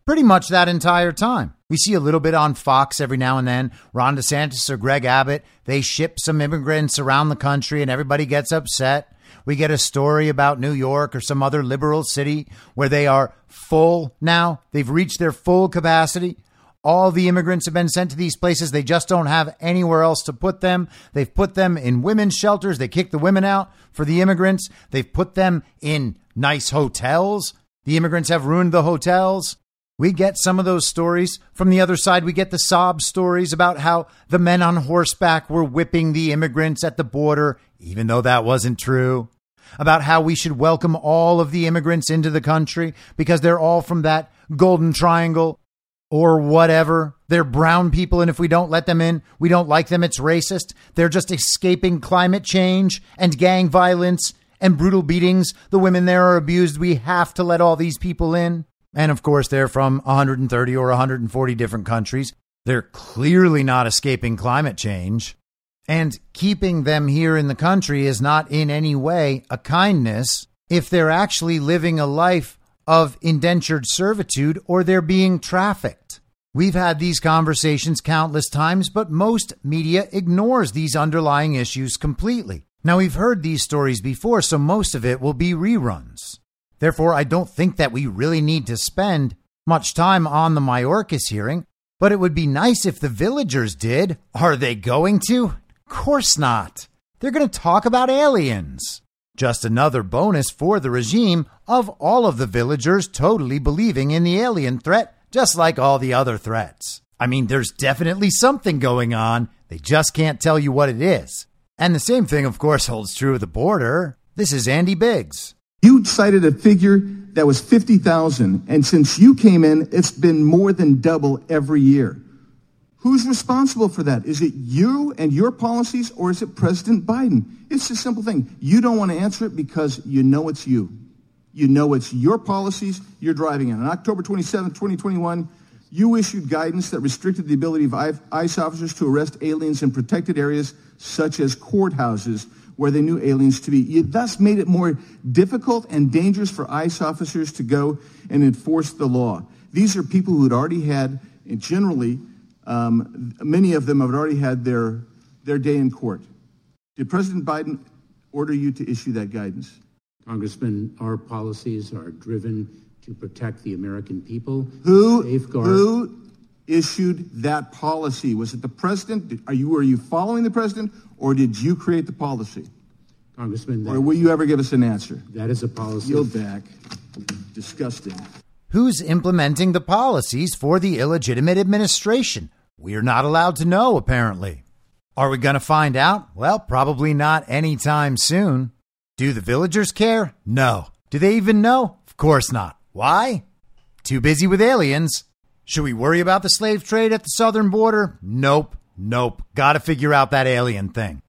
pretty much that entire time. We see a little bit on Fox every now and then. Ron DeSantis or Greg Abbott, they ship some immigrants around the country and everybody gets upset. We get a story about New York or some other liberal city where they are full now. They've reached their full capacity. All the immigrants have been sent to these places. They just don't have anywhere else to put them. They've put them in women's shelters. They kick the women out for the immigrants. They've put them in nice hotels. The immigrants have ruined the hotels. We get some of those stories. From the other side, we get the sob stories about how the men on horseback were whipping the immigrants at the border, even though that wasn't true. About how we should welcome all of the immigrants into the country because they're all from that golden triangle or whatever. They're brown people, and if we don't let them in, we don't like them. It's racist. They're just escaping climate change and gang violence and brutal beatings. The women there are abused. We have to let all these people in. And of course, they're from 130 or 140 different countries. They're clearly not escaping climate change. And keeping them here in the country is not in any way a kindness if they're actually living a life of indentured servitude or they're being trafficked. We've had these conversations countless times, but most media ignores these underlying issues completely. Now, we've heard these stories before, so most of it will be reruns. Therefore, I don't think that we really need to spend much time on the Mayorkas hearing, but it would be nice if the villagers did. Are they going to? Of course not. They're going to talk about aliens. Just another bonus for the regime of all of the villagers totally believing in the alien threat, just like all the other threats. I mean, there's definitely something going on. They just can't tell you what it is. And the same thing, of course, holds true of the border. This is Andy Biggs. You cited a figure that was 50,000, and since you came in, it's been more than double every year. Who's responsible for that? Is it you and your policies, or is it President Biden? It's a simple thing. You don't want to answer it because you know it's you. You know it's your policies you're driving in. On October 27, 2021, you issued guidance that restricted the ability of ICE officers to arrest aliens in protected areas such as courthouses where they knew aliens to be. You thus made it more difficult and dangerous for ICE officers to go and enforce the law. These are people who had already had, generally, um, many of them have already had their, their day in court. Did President Biden order you to issue that guidance? Congressman, our policies are driven to protect the American people. Who, safeguard. who issued that policy? Was it the president? Are you, were you following the president or did you create the policy? Congressman, that, Or will you ever give us an answer? that is a policy. Yield back. Disgusting. Who's implementing the policies for the illegitimate administration? We're not allowed to know, apparently. Are we going to find out? Well, probably not anytime soon. Do the villagers care? No. Do they even know? Of course not. Why? Too busy with aliens. Should we worry about the slave trade at the southern border? Nope. Nope. Gotta figure out that alien thing.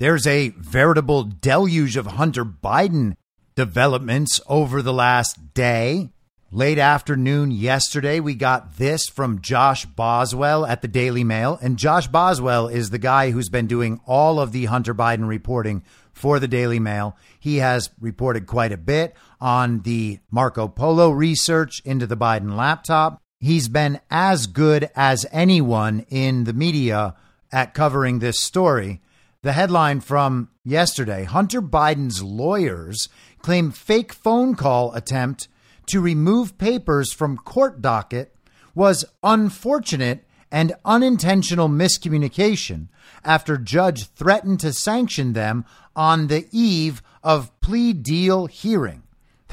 There's a veritable deluge of Hunter Biden developments over the last day. Late afternoon yesterday, we got this from Josh Boswell at the Daily Mail. And Josh Boswell is the guy who's been doing all of the Hunter Biden reporting for the Daily Mail. He has reported quite a bit on the Marco Polo research into the Biden laptop. He's been as good as anyone in the media at covering this story. The headline from yesterday Hunter Biden's lawyers claim fake phone call attempt to remove papers from court docket was unfortunate and unintentional miscommunication after judge threatened to sanction them on the eve of plea deal hearing.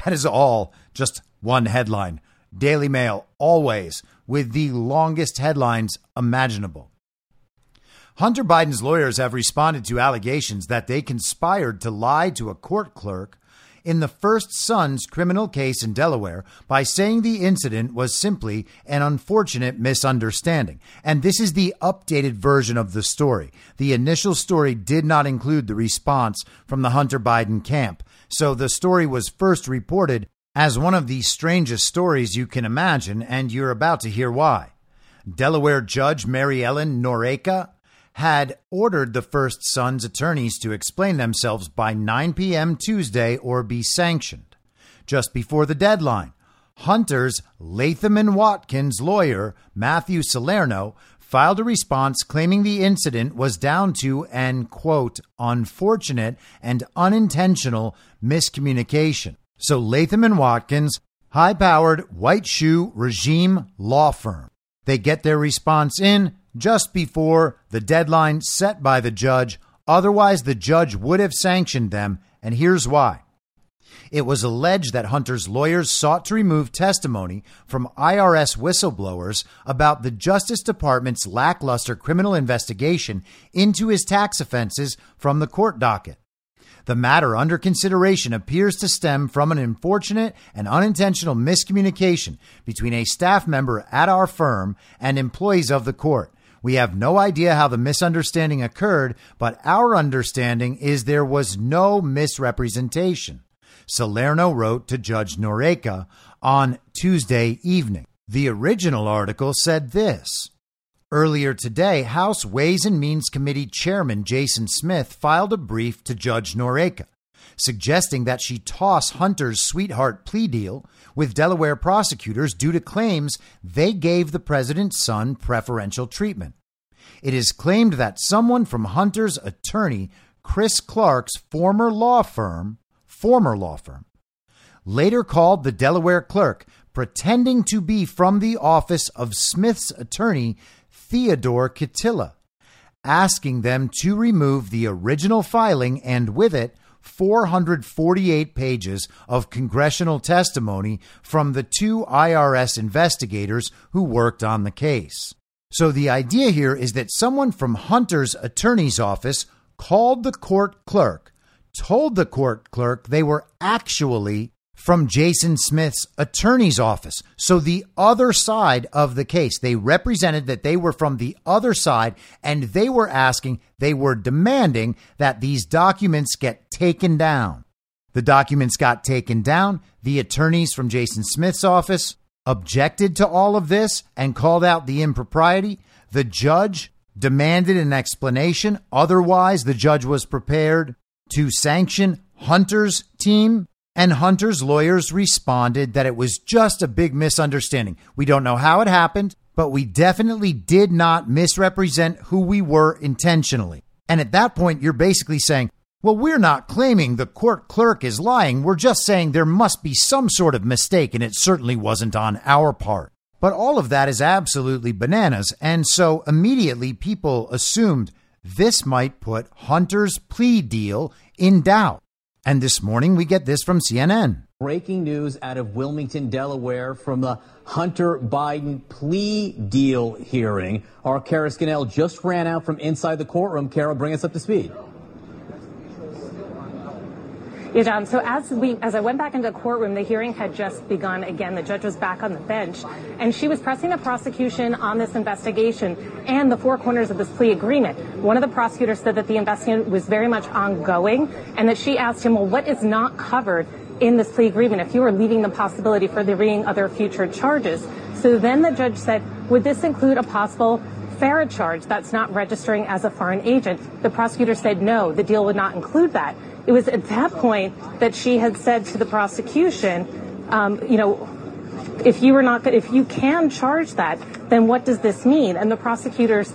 That is all just one headline. Daily Mail always with the longest headlines imaginable. Hunter Biden's lawyers have responded to allegations that they conspired to lie to a court clerk in the first son's criminal case in Delaware by saying the incident was simply an unfortunate misunderstanding. And this is the updated version of the story. The initial story did not include the response from the Hunter Biden camp. So the story was first reported as one of the strangest stories you can imagine, and you're about to hear why. Delaware Judge Mary Ellen Noreika had ordered the first son's attorneys to explain themselves by 9 p.m. Tuesday or be sanctioned. Just before the deadline, Hunter's Latham and Watkins lawyer, Matthew Salerno, filed a response claiming the incident was down to an quote, unfortunate and unintentional miscommunication. So Latham and Watkins, high powered white shoe regime law firm. They get their response in just before the deadline set by the judge. Otherwise, the judge would have sanctioned them, and here's why. It was alleged that Hunter's lawyers sought to remove testimony from IRS whistleblowers about the Justice Department's lackluster criminal investigation into his tax offenses from the court docket. The matter under consideration appears to stem from an unfortunate and unintentional miscommunication between a staff member at our firm and employees of the court. We have no idea how the misunderstanding occurred, but our understanding is there was no misrepresentation. Salerno wrote to Judge Noreika on Tuesday evening. The original article said this. Earlier today, House Ways and Means Committee Chairman Jason Smith filed a brief to Judge Noreika, suggesting that she toss Hunter's sweetheart plea deal with Delaware prosecutors due to claims they gave the president's son preferential treatment. It is claimed that someone from Hunter's attorney, Chris Clark's former law firm, former law firm, later called the Delaware clerk, pretending to be from the office of Smith's attorney, Theodore Kittila, asking them to remove the original filing and with it 448 pages of congressional testimony from the two IRS investigators who worked on the case. So the idea here is that someone from Hunter's attorney's office called the court clerk, told the court clerk they were actually from Jason Smith's attorney's office. So the other side of the case, they represented that they were from the other side and they were asking, they were demanding that these documents get taken down. The documents got taken down. The attorneys from Jason Smith's office objected to all of this and called out the impropriety. The judge demanded an explanation. Otherwise, the judge was prepared to sanction Hunter's team. And Hunter's lawyers responded that it was just a big misunderstanding. We don't know how it happened, but we definitely did not misrepresent who we were intentionally. And at that point, you're basically saying, well, we're not claiming the court clerk is lying. We're just saying there must be some sort of mistake, and it certainly wasn't on our part. But all of that is absolutely bananas. And so immediately people assumed this might put Hunter's plea deal in doubt. And this morning we get this from CNN. Breaking news out of Wilmington, Delaware from the Hunter Biden plea deal hearing. Our Kara Scannell just ran out from inside the courtroom. Kara, bring us up to speed. Yeah, John. Um, so as we, as I went back into the courtroom, the hearing had just begun again. The judge was back on the bench, and she was pressing the prosecution on this investigation and the four corners of this plea agreement. One of the prosecutors said that the investigation was very much ongoing, and that she asked him, "Well, what is not covered in this plea agreement? If you were leaving the possibility for there being other future charges." So then the judge said, "Would this include a possible?" FARA charge that's not registering as a foreign agent. The prosecutor said no, the deal would not include that. It was at that point that she had said to the prosecution, um, you know, if you were not, if you can charge that, then what does this mean? And the prosecutors,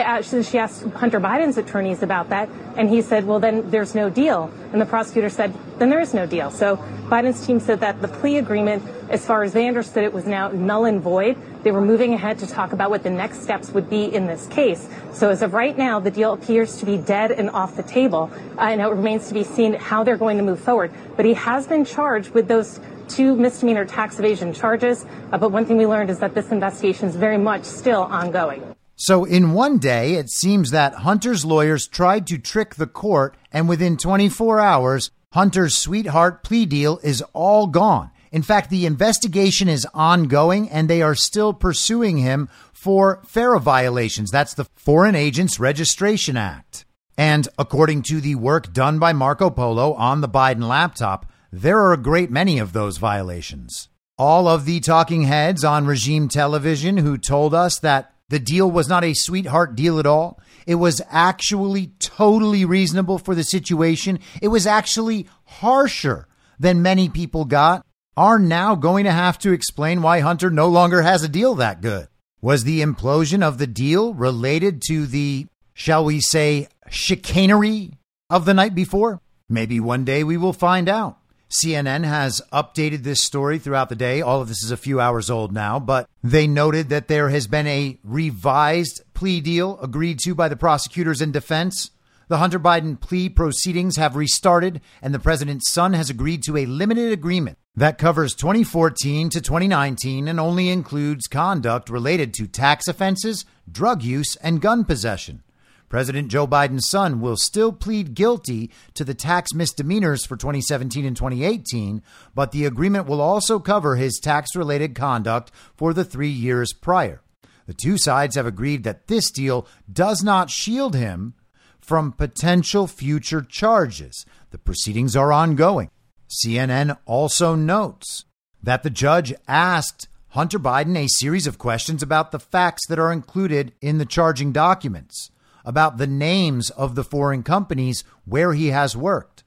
actually, she asked Hunter Biden's attorneys about that, and he said, well, then there's no deal. And the prosecutor said, then there is no deal. So Biden's team said that the plea agreement, as far as they understood it, was now null and void. They were moving ahead to talk about what the next steps would be in this case. So as of right now, the deal appears to be dead and off the table, uh, and it remains to be seen how they're going to move forward. But he has been charged with those two misdemeanor tax evasion charges. Uh, but one thing we learned is that this investigation is very much still ongoing. So, in one day, it seems that Hunter's lawyers tried to trick the court, and within 24 hours, Hunter's sweetheart plea deal is all gone. In fact, the investigation is ongoing and they are still pursuing him for FARA violations. That's the Foreign Agents Registration Act. And according to the work done by Marco Polo on the Biden laptop, there are a great many of those violations. All of the talking heads on regime television who told us that the deal was not a sweetheart deal at all. It was actually totally reasonable for the situation. It was actually harsher than many people got are now going to have to explain why Hunter no longer has a deal that good. Was the implosion of the deal related to the, shall we say, chicanery of the night before? Maybe one day we will find out. CNN has updated this story throughout the day. All of this is a few hours old now, but they noted that there has been a revised plea deal agreed to by the prosecutors and defense the Hunter Biden plea proceedings have restarted, and the president's son has agreed to a limited agreement that covers 2014 to 2019 and only includes conduct related to tax offenses, drug use, and gun possession. President Joe Biden's son will still plead guilty to the tax misdemeanors for 2017 and 2018, but the agreement will also cover his tax related conduct for the three years prior. The two sides have agreed that this deal does not shield him from potential future charges. The proceedings are ongoing. CNN also notes that the judge asked Hunter Biden a series of questions about the facts that are included in the charging documents, about the names of the foreign companies where he has worked.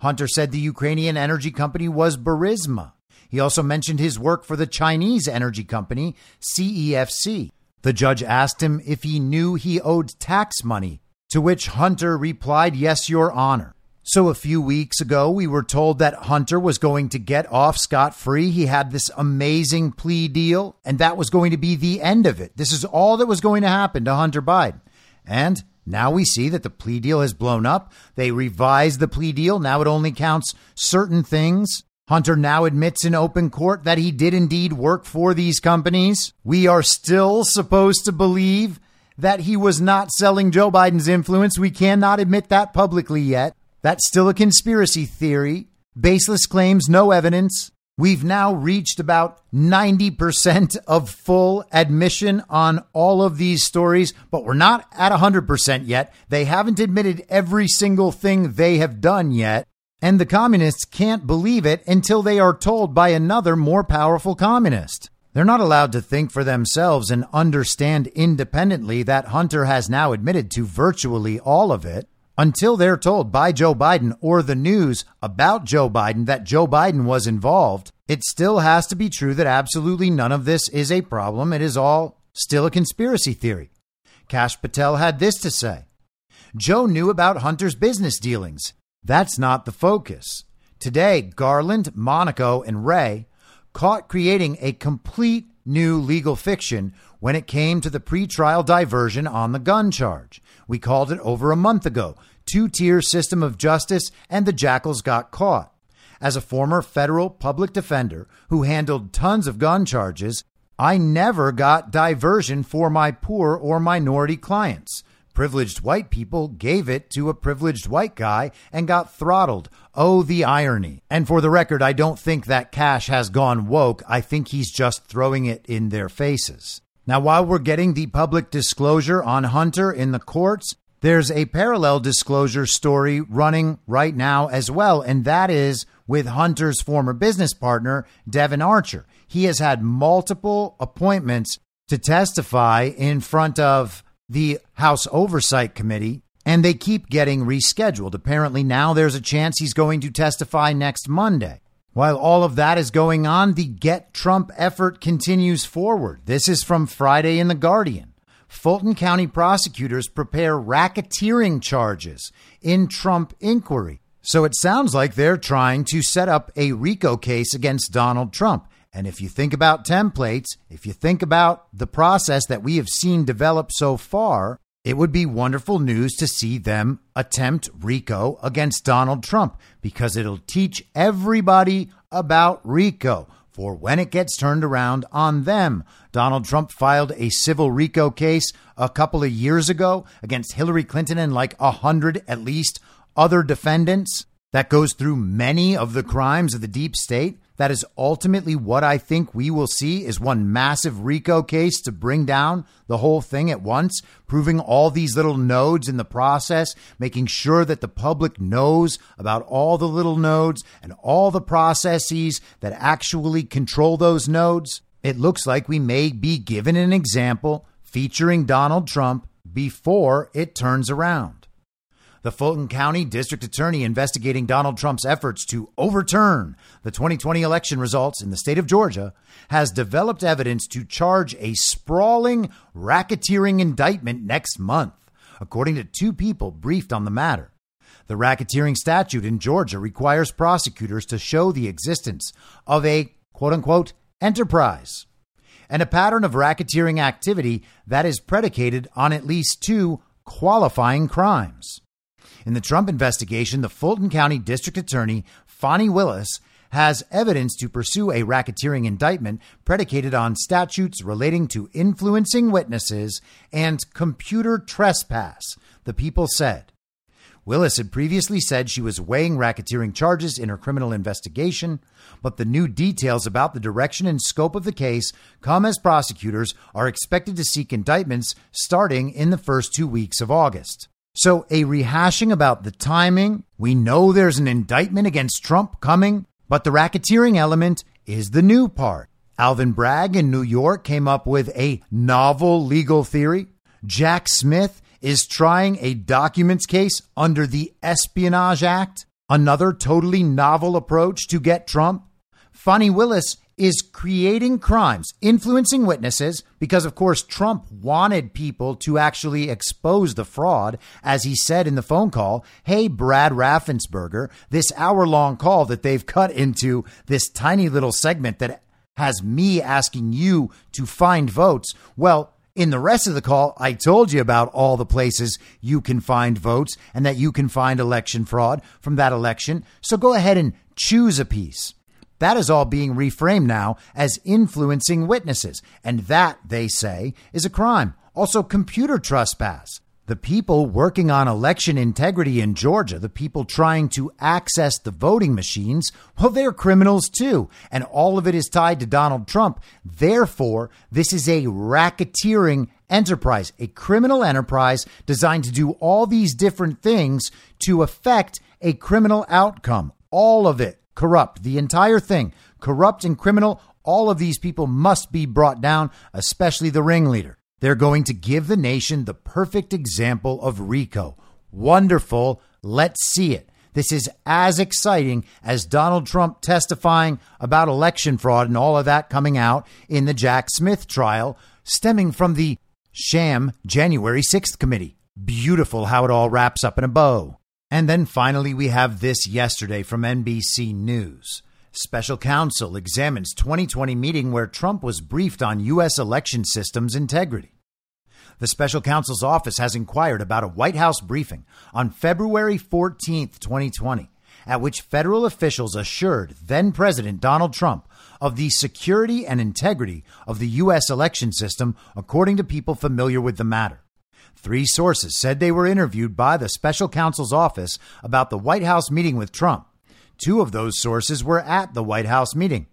Hunter said the Ukrainian energy company was Burisma. He also mentioned his work for the Chinese energy company, CEFC. The judge asked him if he knew he owed tax money to which Hunter replied, Yes, Your Honor. So a few weeks ago, we were told that Hunter was going to get off scot free. He had this amazing plea deal, and that was going to be the end of it. This is all that was going to happen to Hunter Biden. And now we see that the plea deal has blown up. They revised the plea deal. Now it only counts certain things. Hunter now admits in open court that he did indeed work for these companies. We are still supposed to believe that he was not selling Joe Biden's influence. We cannot admit that publicly yet. That's still a conspiracy theory. Baseless claims, no evidence. We've now reached about 90% of full admission on all of these stories, but we're not at 100% yet. They haven't admitted every single thing they have done yet. And the communists can't believe it until they are told by another more powerful communist. They're not allowed to think for themselves and understand independently that Hunter has now admitted to virtually all of it until they're told by Joe Biden or the news about Joe Biden that Joe Biden was involved. It still has to be true that absolutely none of this is a problem. It is all still a conspiracy theory. Kash Patel had this to say Joe knew about Hunter's business dealings. That's not the focus. Today, Garland, Monaco, and Wray caught creating a complete new legal fiction when it came to the pretrial diversion on the gun charge. We called it over a month ago two tier system of justice, and the jackals got caught. As a former federal public defender who handled tons of gun charges, I never got diversion for my poor or minority clients. Privileged white people gave it to a privileged white guy and got throttled. Oh, the irony. And for the record, I don't think that Kash has gone woke. I think he's just throwing it in their faces. Now, while we're getting the public disclosure on Hunter in the courts, there's a parallel disclosure story running right now as well, and that is with Hunter's former business partner, Devon Archer. He has had multiple appointments to testify in front of the House Oversight Committee, and they keep getting rescheduled. Apparently, now there's a chance he's going to testify next Monday. While all of that is going on, the Get Trump effort continues forward. This is from Friday in The Guardian. Fulton County prosecutors prepare racketeering charges in Trump inquiry. So it sounds like they're trying to set up a RICO case against Donald Trump. And if you think about templates, if you think about the process that we have seen develop so far, it would be wonderful news to see them attempt RICO against Donald Trump because it'll teach everybody about RICO for when it gets turned around on them. Donald Trump filed a civil RICO case a couple of years ago against Hillary Clinton and like a hundred at least other defendants that goes through many of the crimes of the deep state. That is ultimately what I think we will see is one massive RICO case to bring down the whole thing at once, proving all these little nodes in the process, making sure that the public knows about all the little nodes and all the processes that actually control those nodes. It looks like we may be given an example featuring Donald Trump before it turns around. The Fulton County District Attorney investigating Donald Trump's efforts to overturn the 2020 election results in the state of Georgia has developed evidence to charge a sprawling racketeering indictment next month, according to two people briefed on the matter. The racketeering statute in Georgia requires prosecutors to show the existence of a quote unquote enterprise and a pattern of racketeering activity that is predicated on at least two qualifying crimes. In the Trump investigation, the Fulton County District Attorney, Fani Willis, has evidence to pursue a racketeering indictment predicated on statutes relating to influencing witnesses and computer trespass, the people said. Willis had previously said she was weighing racketeering charges in her criminal investigation, but the new details about the direction and scope of the case come as prosecutors are expected to seek indictments starting in the first two weeks of August. So, a rehashing about the timing. We know there's an indictment against Trump coming, but the racketeering element is the new part. Alvin Bragg in New York came up with a novel legal theory. Jack Smith is trying a documents case under the Espionage Act, another totally novel approach to get Trump. Fani Willis is creating crimes, influencing witnesses, because of course Trump wanted people to actually expose the fraud, as he said in the phone call. Hey, Brad Raffensperger, this hour long call that they've cut into this tiny little segment that has me asking you to find votes. Well, in the rest of the call, I told you about all the places you can find votes and that you can find election fraud from that election. So go ahead and choose a piece. That is all being reframed now as influencing witnesses. And that, they say, is a crime. Also, computer trespass. The people working on election integrity in Georgia, the people trying to access the voting machines, well, they're criminals too. And all of it is tied to Donald Trump. Therefore, this is a racketeering enterprise, a criminal enterprise designed to do all these different things to affect a criminal outcome. All of it corrupt. The entire thing, corrupt and criminal, all of these people must be brought down, especially the ringleader. They're going to give the nation the perfect example of RICO. Wonderful. Let's see it. This is as exciting as Donald Trump testifying about election fraud and all of that coming out in the Jack Smith trial, stemming from the sham January 6th committee. Beautiful how it all wraps up in a bow. And then finally, we have this yesterday from NBC News. Special counsel examines 2020 meeting where Trump was briefed on U.S. election systems integrity. The special counsel's office has inquired about a White House briefing on February 14, 2020, at which federal officials assured then President Donald Trump of the security and integrity of the U.S. election system, according to people familiar with the matter. Three sources said they were interviewed by the special counsel's office about the White House meeting with Trump. Two of those sources were at the White House meeting.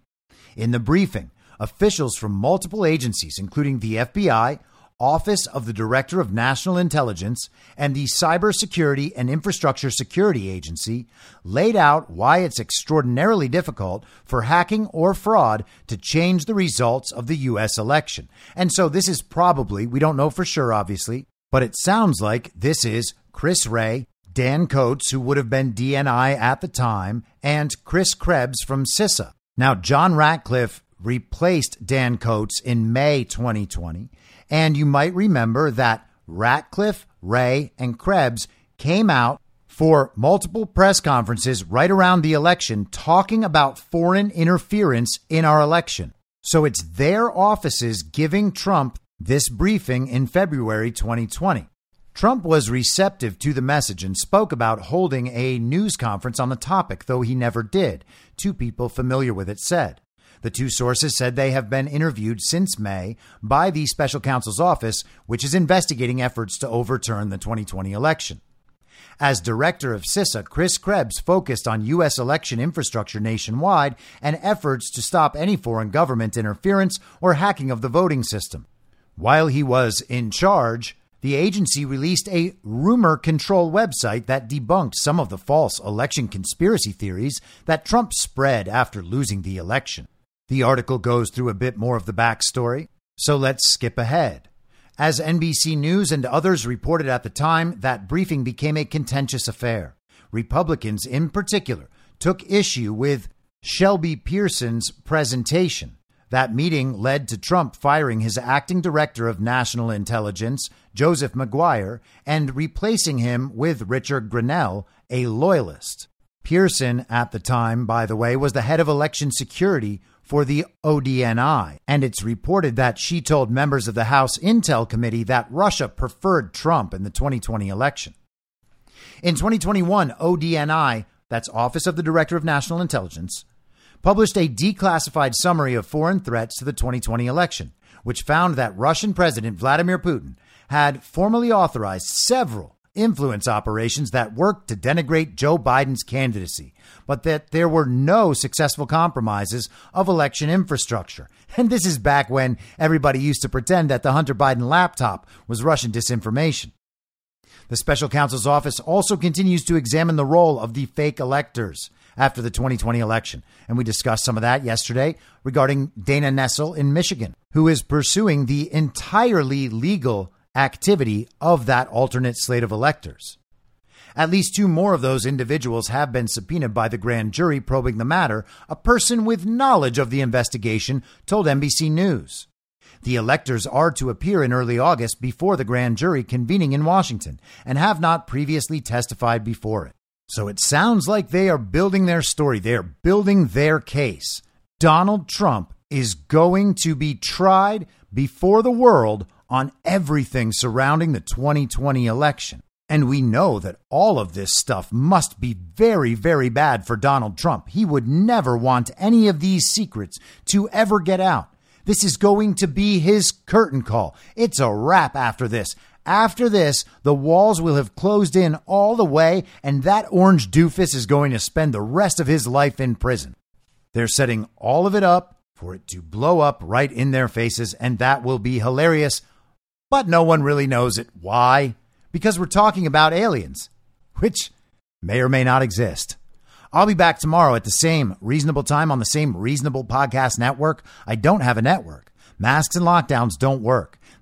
In the briefing, officials from multiple agencies, including the FBI, Office of the Director of National Intelligence, and the Cybersecurity and Infrastructure Security Agency, laid out why it's extraordinarily difficult for hacking or fraud to change the results of the U.S. election. And so this is probably, we don't know for sure, obviously, but it sounds like this is Chris Wray, Dan Coats, who would have been DNI at the time, and Chris Krebs from CISA. Now, John Ratcliffe replaced Dan Coats in May 2020, and you might remember that Ratcliffe, Wray, and Krebs came out for multiple press conferences right around the election talking about foreign interference in our election. So it's their offices giving Trump this briefing in February 2020. Trump was receptive to the message and spoke about holding a news conference on the topic, though he never did, two people familiar with it said. The two sources said they have been interviewed since May by the special counsel's office, which is investigating efforts to overturn the 2020 election. As director of CISA, Chris Krebs focused on U.S. election infrastructure nationwide and efforts to stop any foreign government interference or hacking of the voting system. While he was in charge, the agency released a rumor control website that debunked some of the false election conspiracy theories that Trump spread after losing the election. The article goes through a bit more of the backstory, so let's skip ahead. As NBC News and others reported at the time, that briefing became a contentious affair. Republicans, in particular, took issue with Shelby Pierson's presentation. That meeting led to Trump firing his acting director of national intelligence, Joseph Maguire, and replacing him with Richard Grenell, a loyalist. Pierson, at the time, by the way, was the head of election security for the ODNI, and it's reported that she told members of the House Intel Committee that Russia preferred Trump in the 2020 election. In 2021, ODNI, that's Office of the Director of National Intelligence, published a declassified summary of foreign threats to the 2020 election, which found that Russian President Vladimir Putin had formally authorized several influence operations that worked to denigrate Joe Biden's candidacy, but that there were no successful compromises of election infrastructure. *laughs* And this is back when everybody used to pretend that the Hunter Biden laptop was Russian disinformation. The special counsel's office also continues to examine the role of the fake electors after the 2020 election. And we discussed some of that yesterday regarding Dana Nessel in Michigan, who is pursuing the entirely legal activity of that alternate slate of electors. At least two more of those individuals have been subpoenaed by the grand jury probing the matter, a person with knowledge of the investigation told NBC News. The electors are to appear in early August before the grand jury convening in Washington and have not previously testified before it. So it sounds like they are building their story. They are building their case. Donald Trump is going to be tried before the world on everything surrounding the 2020 election. And we know that all of this stuff must be very, very bad for Donald Trump. He would never want any of these secrets to ever get out. This is going to be his curtain call. It's a wrap after this. After this, the walls will have closed in all the way, and that orange doofus is going to spend the rest of his life in prison. They're setting all of it up for it to blow up right in their faces, and that will be hilarious. But no one really knows it. Why? because we're talking about aliens, which may or may not exist. I'll be back tomorrow at the same reasonable time on the same reasonable podcast network. I don't have a network. Masks and lockdowns don't work.